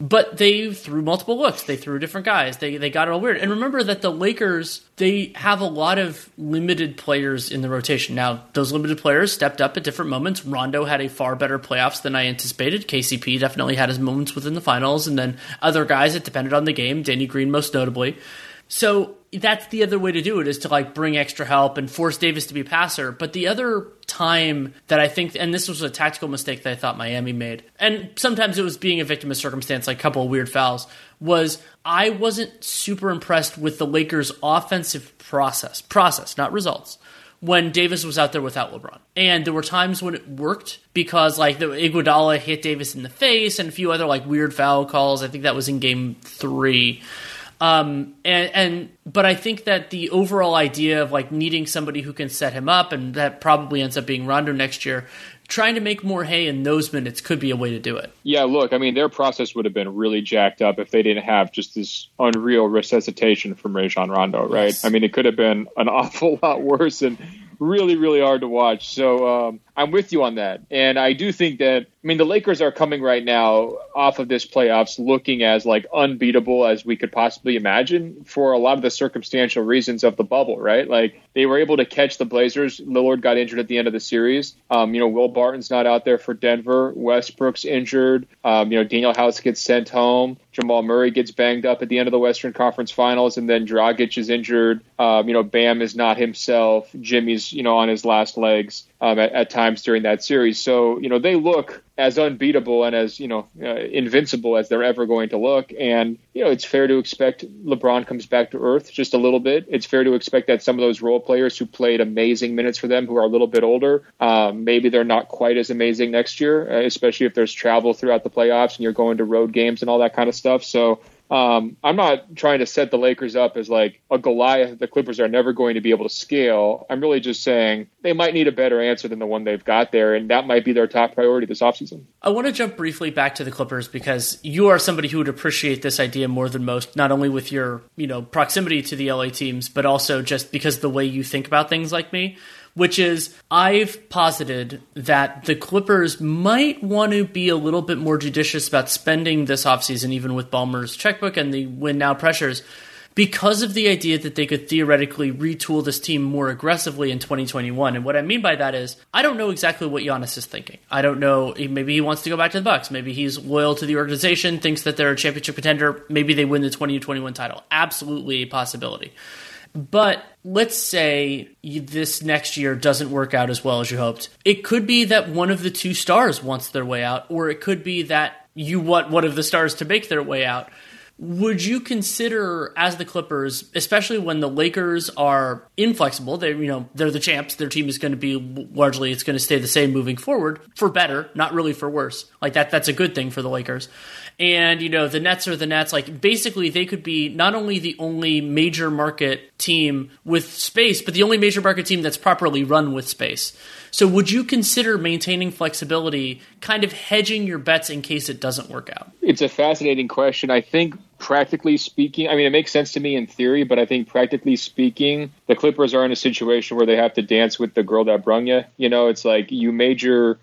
But they threw multiple looks. They threw different guys. They they got it all weird. And remember that the Lakers they have a lot of limited players in the rotation. Now those limited players stepped up at different moments. Rondo had a far better playoffs than I anticipated. KCP definitely had his moments within the finals, and then other guys it depended on the game. Danny Green most notably. So that's the other way to do it is to like bring extra help and force Davis to be passer. But the other time that I think, and this was a tactical mistake that I thought Miami made, and sometimes it was being a victim of circumstance, like a couple of weird fouls, was I wasn't super impressed with the Lakers' offensive process, process, not results. When Davis was out there without LeBron, and there were times when it worked because like the Iguodala hit Davis in the face, and a few other like weird foul calls. I think that was in Game Three um, and, and but I think that the overall idea of like needing somebody who can set him up, and that probably ends up being Rondo next year, trying to make more hay in those minutes could be a way to do it. Yeah, look, I mean, their process would have been really jacked up if they didn't have just this unreal resuscitation from Rajon Rondo, right? Yes. I mean, it could have been an awful lot worse and really, really hard to watch. So um, I'm with you on that. And I do think that, I mean, the Lakers are coming right now off of this playoffs looking as like unbeatable as we could possibly imagine for a lot of the circumstantial reasons of the bubble, right? Like they were able to catch the Blazers. Lillard got injured at the end of the series. Um, you know, Will Barton's not out there for Denver. Westbrook's injured. Um, you know, Danuel House gets sent home. Jamal Murray gets banged up at the end of the Western Conference Finals, and then Dragic is injured. Um, you know, Bam is not himself. Jimmy's, you know, on his last legs um, at, at, times during that series. So, you know, they look as unbeatable and as, you know, uh, invincible as they're ever going to look. And, you know, it's fair to expect LeBron comes back to earth just a little bit. It's fair to expect that some of those role players who played amazing minutes for them, who are a little bit older, um, maybe they're not quite as amazing next year, uh, especially if there's travel throughout the playoffs and you're going to road games and all that kind of stuff. So, um, I'm not trying to set the Lakers up as like a Goliath the Clippers are never going to be able to scale. I'm really just saying they might need a better answer than the one they've got there, and that might be their top priority this offseason. I want to jump briefly back to the Clippers because you are somebody who would appreciate this idea more than most, not only with your you know proximity to the LA teams, but also just because the way you think about things like me which is I've posited that the Clippers might want to be a little bit more judicious about spending this offseason, even with Ballmer's checkbook and the win now pressures, because of the idea that they could theoretically retool this team more aggressively in 2021. And what I mean by that is, I don't know exactly what Giannis is thinking. I don't know. Maybe he wants to go back to the Bucks. Maybe he's loyal to the organization, thinks that they're a championship contender. Maybe they win the 2021 title. Absolutely a possibility. But let's say this next year doesn't work out as well as you hoped. It could be that one of the two stars wants their way out, or it could be that you want one of the stars to make their way out. Would you consider as the Clippers, especially when the Lakers are inflexible, they you know they're the champs, their team is going to be largely it's going to stay the same moving forward for better, not really for worse. Like that that's a good thing for the Lakers. And you know the Nets are the Nets. Like basically they could be not only the only major market team with space, but the only major market team that's properly run with space. So would you consider maintaining flexibility, kind of hedging your bets in case it doesn't work out? It's a fascinating question. I think practically speaking, I mean, it makes sense to me in theory, but I think practically speaking, the Clippers are in a situation where they have to dance with the girl that brung you. You know, it's like you major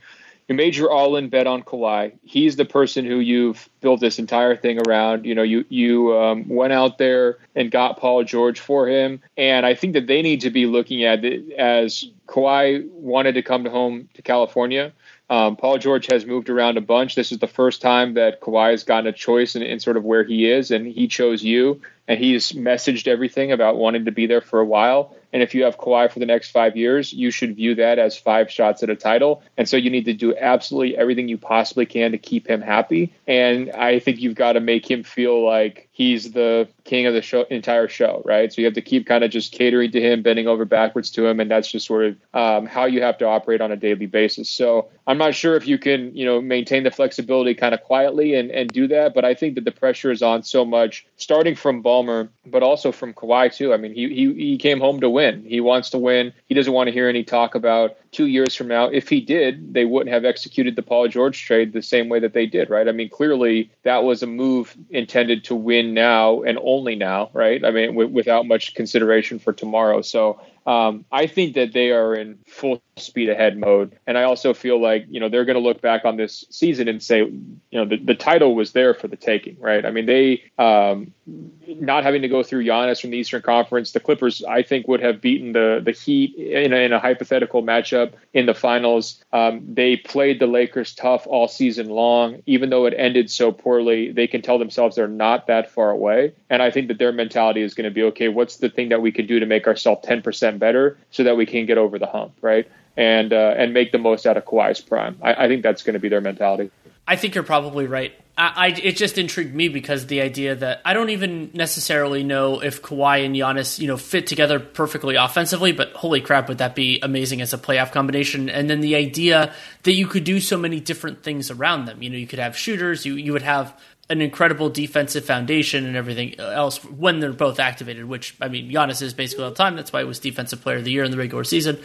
you made your all-in bet on Kawhi. He's the person who you've built this entire thing around. You know, you you um, went out there and got Paul George for him, and I think that they need to be looking at it as Kawhi wanted to come home to California. Um, Paul George has moved around a bunch. This is the first time that Kawhi has gotten a choice in, in sort of where he is, and he chose you. And he's messaged everything about wanting to be there for a while. And if you have Kawhi for the next five years, you should view that as five shots at a title. And so you need to do absolutely everything you possibly can to keep him happy. And I think you've got to make him feel like he's the king of the show, entire show, right? So you have to keep kind of just catering to him, bending over backwards to him, and that's just sort of um, how you have to operate on a daily basis. So I'm not sure if you can, you know, maintain the flexibility kind of quietly and, and do that, but I think that the pressure is on so much, starting from Ballmer, but also from Kawhi too. I mean, he he, he came home to win. He wants to win. He doesn't want to hear any talk about two years from now. If he did, they wouldn't have executed the Paul George trade the same way that they did, right? I mean, clearly that was a move intended to win now and only now, right? I mean, w- without much consideration for tomorrow. So um, I think that they are in full speed ahead mode. And I also feel like, you know, they're going to look back on this season and say, you know, the, the title was there for the taking, right? I mean, they, um, not having to go through Giannis from the Eastern Conference, the Clippers, I think, would have beaten the, the Heat in a, in a hypothetical matchup in the finals. Um, they played the Lakers tough all season long. Even though it ended so poorly, they can tell themselves they're not that far away. And I think that their mentality is going to be okay, what's the thing that we can do to make ourselves 10% better so that we can get over the hump, right? And uh, and make the most out of Kawhi's prime. I, I think that's going to be their mentality. I think you're probably right. I, I, it just intrigued me because the idea that I don't even necessarily know if Kawhi and Giannis, you know, fit together perfectly offensively, but holy crap, would that be amazing as a playoff combination? And then the idea that you could do so many different things around them. You know, you could have shooters, you you would have an incredible defensive foundation and everything else when they're both activated. Which I mean, Giannis is basically all the time. That's why he was Defensive Player of the Year in the regular season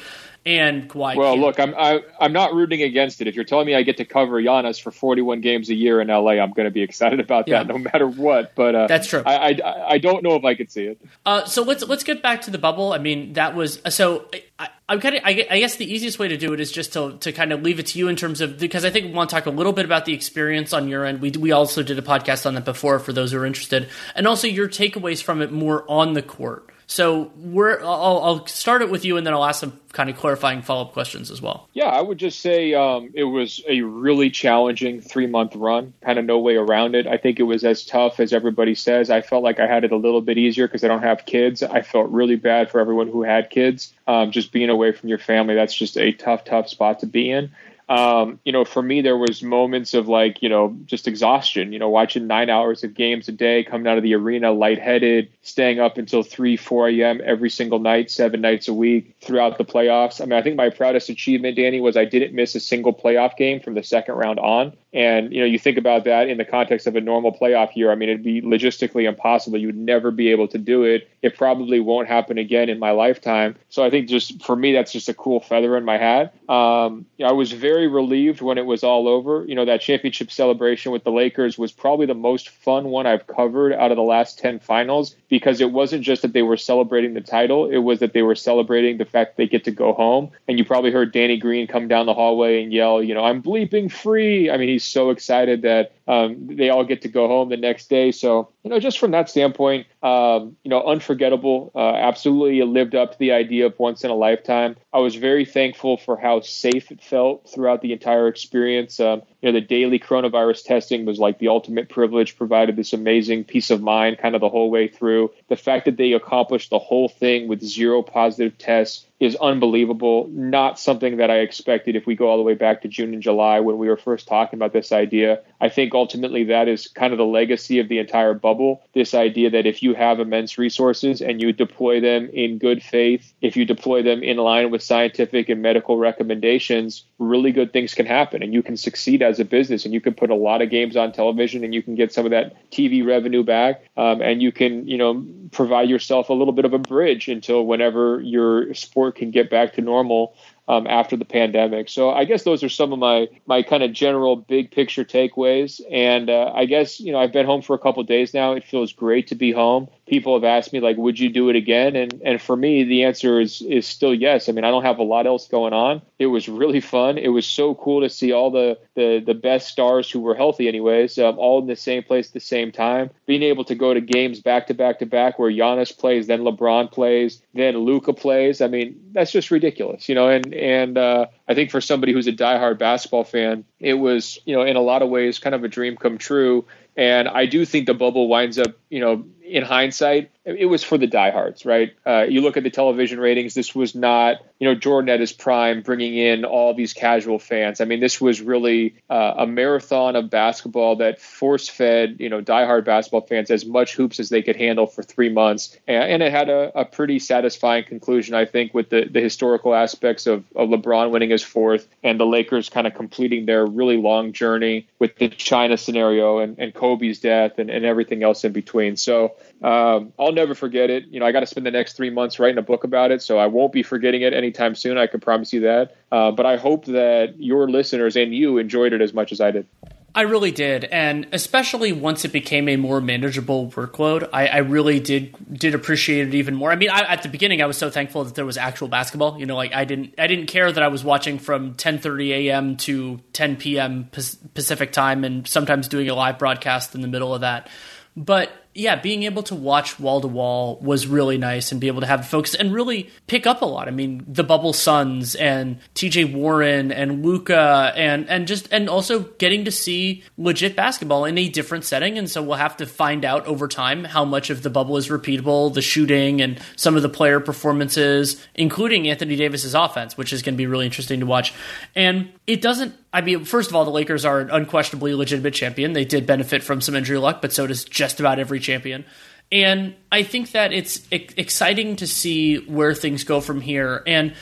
and Kawhi. Well, look, I'm I, am i am not rooting against it. If you're telling me I get to cover Giannis for 41 games a year in LA, I'm going to be excited about that, yeah. no matter what. But uh, that's true. I, I, I don't know if I could see it. Uh, so let's let's get back to the bubble. I mean, that was so. I, I'm kind of. I guess the easiest way to do it is just to to kind of leave it to you in terms of because I think we want to talk a little bit about the experience on your end. We we also did a podcast on that before for those who are interested, and also your takeaways from it more on the court. So we're I'll, I'll, start it with you, and then I'll ask some kind of clarifying follow up questions as well. Yeah, I would just say um, it was a really challenging three month run. Kind of no way around it. I think it was as tough as everybody says. I felt like I had it a little bit easier because I don't have kids. I felt really bad for everyone who had kids. Um, just being away from your family, that's just a tough, tough spot to be in um, you know, for me, there was moments of like, you know, just exhaustion, you know, watching nine hours of games a day, coming out of the arena lightheaded, staying up until 3, 4 a.m. every single night, seven nights a week throughout the playoffs. I mean, I think my proudest achievement, Danny, was I didn't miss a single playoff game from the second round on. And you know, you think about that in the context of a normal playoff year. I mean, it'd be logistically impossible. You would never be able to do it. It probably won't happen again in my lifetime. So I think just for me, that's just a cool feather in my hat. Um, you know, I was very relieved when it was all over. You know, that championship celebration with the Lakers was probably the most fun one I've covered out of the last 10 finals because it wasn't just that they were celebrating the title, it was that they were celebrating the fact they get to go home. And you probably heard Danny Green come down the hallway and yell, you know, I'm bleeping free. I mean, he's so excited that um, they all get to go home the next day. So, you know, just from that standpoint, um, you know, unforgettable. Uh, absolutely lived up to the idea of once in a lifetime. I was very thankful for how safe it felt throughout the entire experience. Um, you know, the daily coronavirus testing was like the ultimate privilege, provided this amazing peace of mind kind of the whole way through. The fact that they accomplished the whole thing with zero positive tests is unbelievable. Not something that I expected if we go all the way back to June and July when we were first talking about this idea. I think ultimately that is kind of the legacy of the entire bubble. This idea that if you have immense resources and you deploy them in good faith, if you deploy them in line with scientific and medical recommendations, really good things can happen and you can succeed as a business and you can put a lot of games on television and you can get some of that TV revenue back um, and you can, you know, provide yourself a little bit of a bridge until whenever your sport can get back to normal um, after the pandemic. So I guess those are some of my my kind of general big picture takeaways. And uh, I guess you know I've been home for a couple days now. It feels great to be home. People have asked me like, would you do it again? And and for me, the answer is is still yes. I mean, I don't have a lot else going on. It was really fun. It was so cool to see all the the the best stars who were healthy, anyways, um, all in the same place at the same time. Being able to go to games back to back to back where Giannis plays, then LeBron plays, then Luka plays. I mean, that's just ridiculous, you know. And and uh, I think for somebody who's a diehard basketball fan, it was you know in a lot of ways kind of a dream come true. And I do think the bubble winds up, you know, in hindsight, it was for the diehards, right? Uh, you look at the television ratings. This was not, you know, Jordan at his prime, bringing in all these casual fans. I mean, this was really uh, a marathon of basketball that force-fed, you know, diehard basketball fans as much hoops as they could handle for three months, and, and it had a, a, pretty satisfying conclusion, I think, with the, the historical aspects of, of LeBron winning his fourth and the Lakers kind of completing their really long journey with the China scenario and, and Kobe's death and, and everything else in between. So um, I'll never forget it. You know, I got to spend the next three months writing a book about it, so I won't be forgetting it anytime soon. I can promise you that. Uh, but I hope that your listeners and you enjoyed it as much as I did. I really did, and especially once it became a more manageable workload, I, I really did did appreciate it even more. I mean, I, at the beginning, I was so thankful that there was actual basketball. You know, like I didn't I didn't care that I was watching from 10:30 a.m. to 10 p.m. Pacific time, and sometimes doing a live broadcast in the middle of that. But yeah, being able to watch wall to wall was really nice and be able to have the focus and really pick up a lot. I mean, the Bubble Suns and TJ Warren and Luka and and just and also getting to see legit basketball in a different setting. And so we'll have to find out over time how much of the bubble is repeatable, the shooting and some of the player performances, including Anthony Davis's offense, which is going to be really interesting to watch. And it doesn't I mean, first of all, the Lakers are an unquestionably legitimate champion. They did benefit from some injury luck, but so does just about every champion. And I think that it's exciting to see where things go from here. And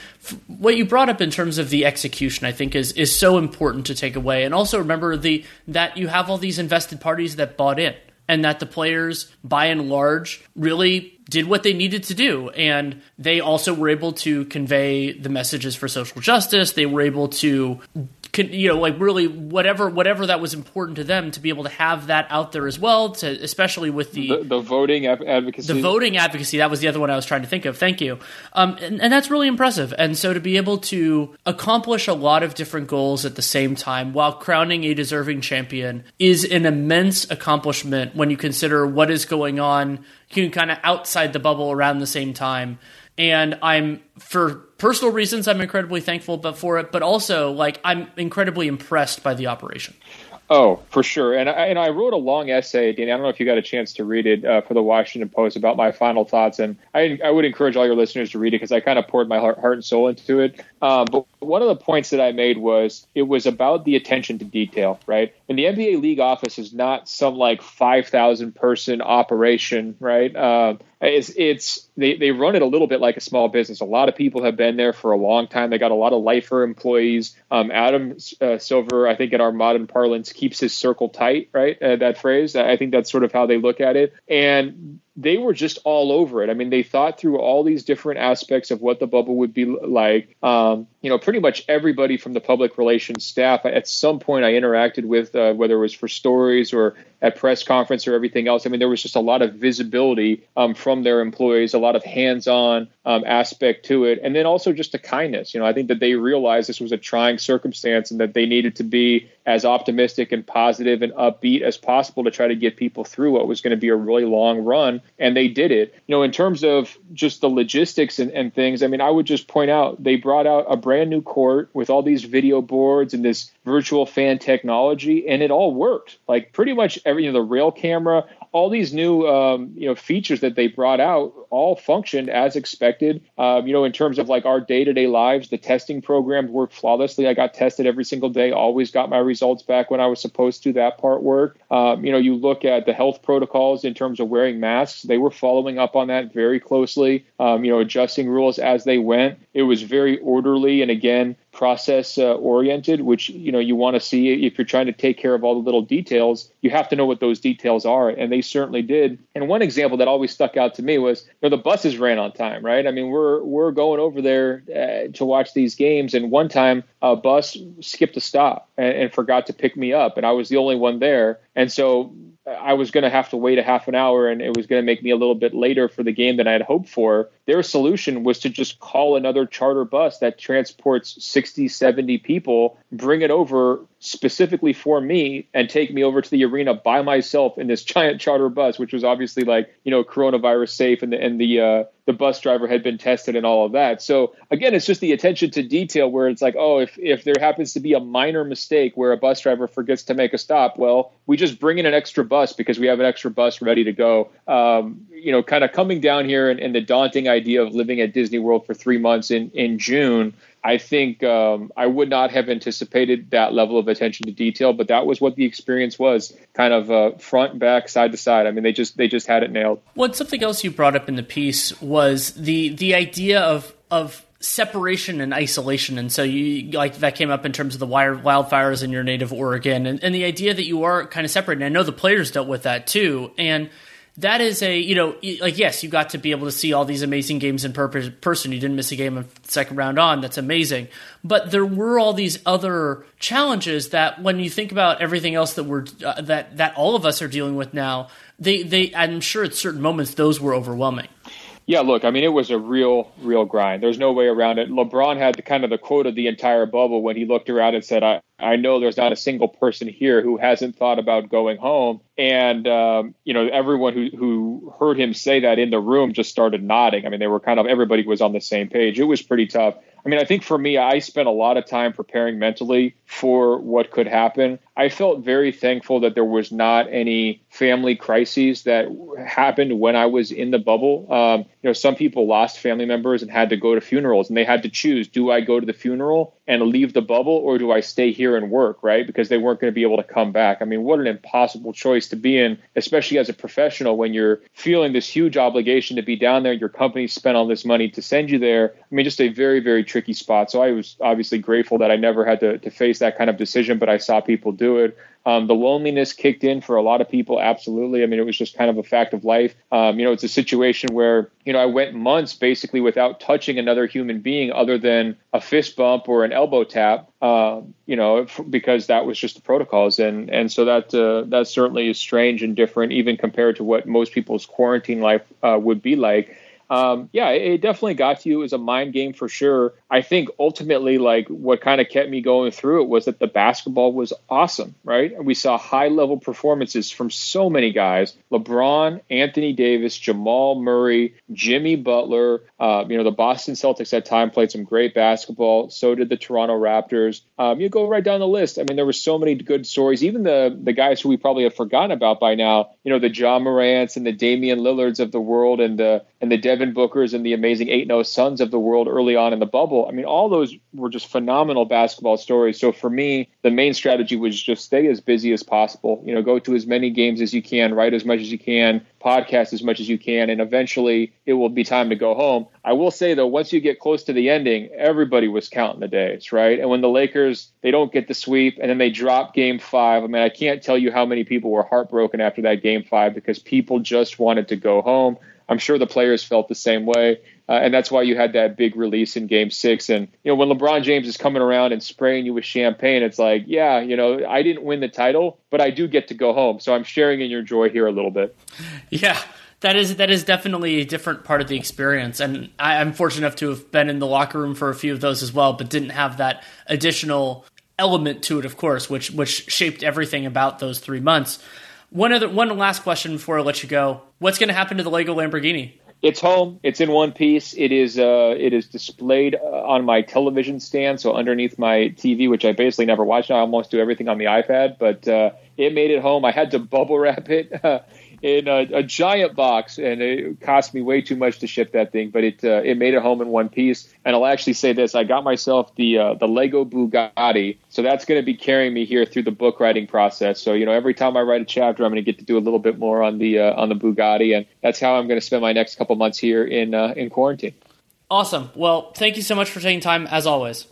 what you brought up in terms of the execution, I think, is is so important to take away. And also remember the that you have all these invested parties that bought in, and that the players, by and large, really did what they needed to do. And they also were able to convey the messages for social justice. They were able to you know like really whatever whatever that was important to them to be able to have that out there as well to especially with the the, the voting advocacy. The voting advocacy that was the other one I was trying to think of. Thank you. Um, and, and that's really impressive. And so to be able to accomplish a lot of different goals at the same time while crowning a deserving champion is an immense accomplishment when you consider what is going on you know, kind of outside the bubble around the same time. And I'm for personal reasons I'm incredibly thankful but for it, but also like I'm incredibly impressed by the operation. Oh, for sure. And I, and I wrote a long essay, Danny. I don't know if you got a chance to read it uh, for the Washington Post about my final thoughts. And I, I would encourage all your listeners to read it because I kind of poured my heart, heart and soul into it. Um, but one of the points that I made was it was about the attention to detail, right? And the NBA league office is not some like 5,000 person operation, right? Uh, it's, it's they, they run it a little bit like a small business. A lot of people have been there for a long time. They got a lot of lifer employees. Um, Adam uh, Silver, I think in our modern parlance, keeps his circle tight, right? Uh, that phrase. I think that's sort of how they look at it. And they were just all over it. I mean, they thought through all these different aspects of what the bubble would be like. Um, you know, pretty much everybody from the public relations staff at some point I interacted with, uh, whether it was for stories or at press conference or everything else. I mean, there was just a lot of visibility um, from their employees, a lot of hands-on um, aspect to it, and then also just a kindness. You know, I think that they realized this was a trying circumstance and that they needed to be as optimistic and positive and upbeat as possible to try to get people through what was going to be a really long run, and they did it. You know, in terms of just the logistics and, and things, I mean, I would just point out they brought out a brand new court with all these video boards and this virtual fan technology, and it all worked. Like pretty much every, you know, the rail camera, all these new um, you know features that they brought out all functioned as expected. Um, you know, in terms of like our day to day lives, the testing programs worked flawlessly. I got tested every single day, always got my results back when I was supposed to. That part worked. Um, you know, you look at the health protocols in terms of wearing masks; they were following up on that very closely. Um, you know, adjusting rules as they went. It was very orderly, and again, process uh, oriented, which you know you want to see if you're trying to take care of all the little details. You have to know what those details are, and they certainly did. And one example that always stuck out to me was you know the buses ran on time, right? I mean we're we're going over there uh, to watch these games, and one time a bus skipped a stop and, and forgot to pick me up, and I was the only one there, and so I was going to have to wait a half an hour and it was going to make me a little bit later for the game than I had hoped for. Their solution was to just call another charter bus that transports 60, 70 people, bring it over specifically for me and take me over to the arena by myself in this giant charter bus, which was obviously like, you know, coronavirus safe and the, and the, uh, the bus driver had been tested and all of that. So again, it's just the attention to detail where it's like, oh, if, if there happens to be a minor mistake where a bus driver forgets to make a stop, well, we just bring in an extra bus because we have an extra bus ready to go. Um, you know, kind of coming down here and, and the daunting idea of living at Disney World for three months in, in June, I think um, I would not have anticipated that level of attention to detail, but that was what the experience was, kind of uh, front, back, side to side. I mean, they just they just had it nailed. Well, something else you brought up in the piece was the the idea of of separation and isolation and so you like that came up in terms of the wildfires in your native oregon and, and the idea that you are kind of separated and i know the players dealt with that too and that is a you know like yes you got to be able to see all these amazing games in person you didn't miss a game second round on that's amazing but there were all these other challenges that when you think about everything else that we're uh, that that all of us are dealing with now they they i'm sure at certain moments those were overwhelming yeah, look, I mean, it was a real, real grind. There's no way around it. LeBron had the kind of the quote of the entire bubble when he looked around and said, I, I know there's not a single person here who hasn't thought about going home. And, um, you know, everyone who, who heard him say that in the room just started nodding. I mean, they were kind of, everybody was on the same page. It was pretty tough. I mean, I think for me, I spent a lot of time preparing mentally for what could happen. I felt very thankful that there was not any family crises that happened when I was in the bubble. Um, you know, some people lost family members and had to go to funerals, and they had to choose: do I go to the funeral and leave the bubble, or do I stay here and work? Right, because they weren't going to be able to come back. I mean, what an impossible choice to be in, especially as a professional when you're feeling this huge obligation to be down there. Your company spent all this money to send you there. I mean, just a very, very tricky spot. So I was obviously grateful that I never had to, to face that kind of decision, but I saw people do it. Um, the loneliness kicked in for a lot of people. Absolutely. I mean, it was just kind of a fact of life. Um, you know, it's a situation where, you know, I went months basically without touching another human being other than a fist bump or an elbow tap, uh, you know, because that was just the protocols. And, and so that, uh, that certainly is strange and different, even compared to what most people's quarantine life uh, would be like um, yeah, it definitely got to you. It was a mind game for sure. I think ultimately, like what kind of kept me going through it was that the basketball was awesome, right? And we saw high level performances from so many guys: LeBron, Anthony Davis, Jamal Murray, Jimmy Butler. Uh, you know, the Boston Celtics at time played some great basketball. So did the Toronto Raptors. Um, you go right down the list. I mean, there were so many good stories. Even the the guys who we probably have forgotten about by now. You know, the John Morants and the Damian Lillards of the world, and the and the Devin Devin Booker's and the amazing 8 0 Suns of the world early on in the bubble. I mean, all those were just phenomenal basketball stories. So for me, the main strategy was just stay as busy as possible. You know, go to as many games as you can, write as much as you can, podcast as much as you can, and eventually it will be time to go home. I will say though, once you get close to the ending, everybody was counting the days, right? And when the Lakers they don't get the sweep and then they drop game five, I mean, I can't tell you how many people were heartbroken after that game five because people just wanted to go home. I'm sure the players felt the same way. Uh, and that's why you had that big release in game six. And, you know, when LeBron James is coming around and spraying you with champagne, it's like, yeah, you know, I didn't win the title, but I do get to go home. So I'm sharing in your joy here a little bit. Yeah. That is that is definitely a different part of the experience, and I, I'm fortunate enough to have been in the locker room for a few of those as well, but didn't have that additional element to it, of course, which which shaped everything about those three months. One other one last question before I let you go: What's going to happen to the Lego Lamborghini? It's home. It's in one piece. It is uh, it is displayed uh, on my television stand, so underneath my TV, which I basically never watch. I almost do everything on the iPad, but uh, it made it home. I had to bubble wrap it in a, a, giant box, and it cost me way too much to ship that thing. But it uh, it made it home in one piece. And I'll actually say this: I got myself the uh, the Lego Bugatti, so that's going to be carrying me here through the book writing process. So you know, every time I write a chapter, I'm going to get to do a little bit more on the uh, on the Bugatti, and that's how I'm going to spend my next couple months here in uh, in quarantine. Awesome. Well, thank you so much for taking time, as always.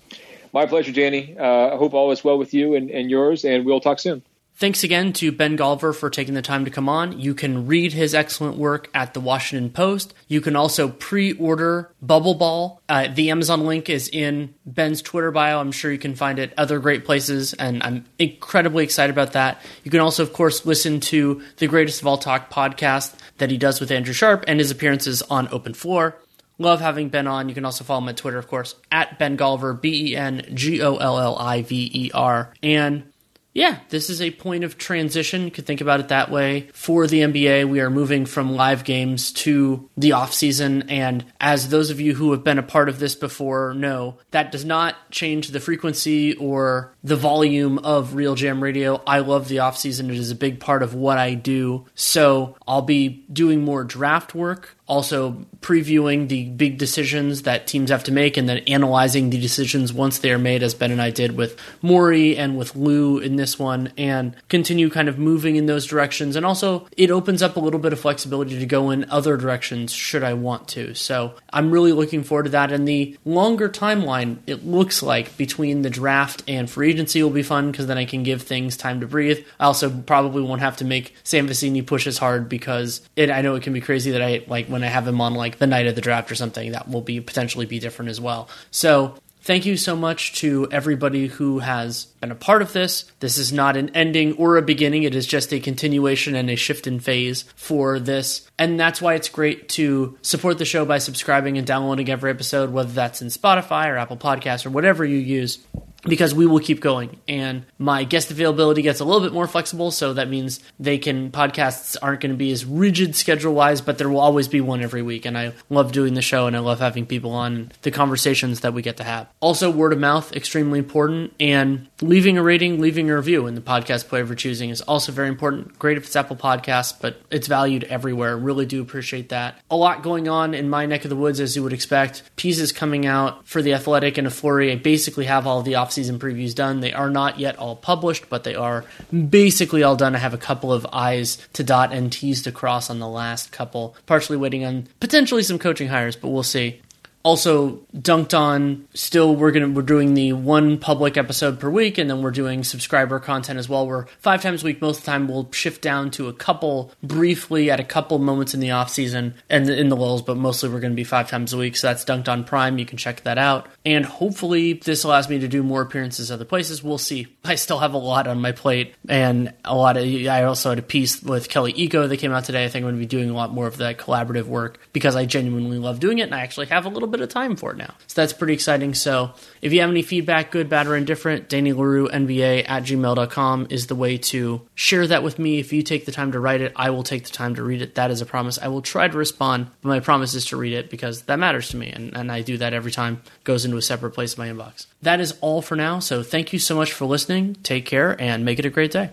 My pleasure, Danny. Uh, I hope all is well with you and, and yours, and we'll talk soon. Thanks again to Ben Golliver for taking the time to come on. You can read his excellent work at the Washington Post. You can also pre order Bubble Ball. Uh, the Amazon link is in Ben's Twitter bio. I'm sure you can find it other great places, and I'm incredibly excited about that. You can also, of course, listen to the Greatest of All Talk podcast that he does with Andrew Sharp and his appearances on Open Floor. Love having Ben on. You can also follow him on Twitter, of course, at Ben Golliver, B E N G O L L I V E R. And yeah, this is a point of transition. You could think about it that way. For the NBA, we are moving from live games to the off season, and as those of you who have been a part of this before know, that does not change the frequency or the volume of RealGM Radio. I love the off season. It is a big part of what I do. So, I'll be doing more draft work also previewing the big decisions that teams have to make and then analyzing the decisions once they are made, as Ben and I did with Morey and with Lue in this one, and continue kind of moving in those directions. And also, it opens up a little bit of flexibility to go in other directions should I want to. So I'm really looking forward to that. And the longer timeline, it looks like between the draft and free agency will be fun because then I can give things time to breathe. I also probably won't have to make Sam Vecenie push as hard because it, I know it can be crazy that I like when I have him on like the night of the draft or something, that will be potentially be different as well. So Thank you so much to everybody who has been a part of this. This is not an ending or a beginning, it is just a continuation and a shift in phase for this. And that's why it's great to support the show by subscribing and downloading every episode, whether that's in Spotify or Apple Podcasts or whatever you use because we will keep going. And my guest availability gets a little bit more flexible so that means they can podcasts aren't going to be as rigid schedule wise but there will always be one every week and i love doing the show and i love having people on the conversations that we get to have. Also word of mouth extremely important and leaving a rating leaving a review in the podcast player for choosing is also very important. Great if it's apple podcasts but it's valued everywhere. Really do appreciate that. A lot going on in my neck of the woods as you would expect. Pieces coming out for the athletic and a flurry i basically have all the off season previews done. They are not yet all published, but they are basically all done. I have a couple of I's to dot and T's to cross on the last couple, partially waiting on potentially some coaching hires, but we'll see also Dunc'd On still we're gonna we're doing the one public episode per week and then we're doing subscriber content as well we're five times a week most of the time we'll shift down to a couple briefly at a couple moments in the off season and in the lulls but mostly we're going to be five times a week so that's Dunc'd On prime. You can check that out. And hopefully this allows me to do more appearances other places. We'll see. I still have a lot on my plate and a lot of i also had a piece with Kelly Iko that came out today. I think i'm going to be doing a lot more of that collaborative work because i genuinely love doing it and i actually have a little bit bit of time for it now. So that's pretty exciting. So if you have any feedback, good, bad, or indifferent, Danny Leroux, NBA at gmail.com is the way to share that with me. If you take the time to write it, I will take the time to read it. That is a promise. I will try to respond, but my promise is to read it because that matters to me. And, and I do that every time it goes into a separate place in my inbox. That is all for now. So thank you so much for listening. Take care and make it a great day.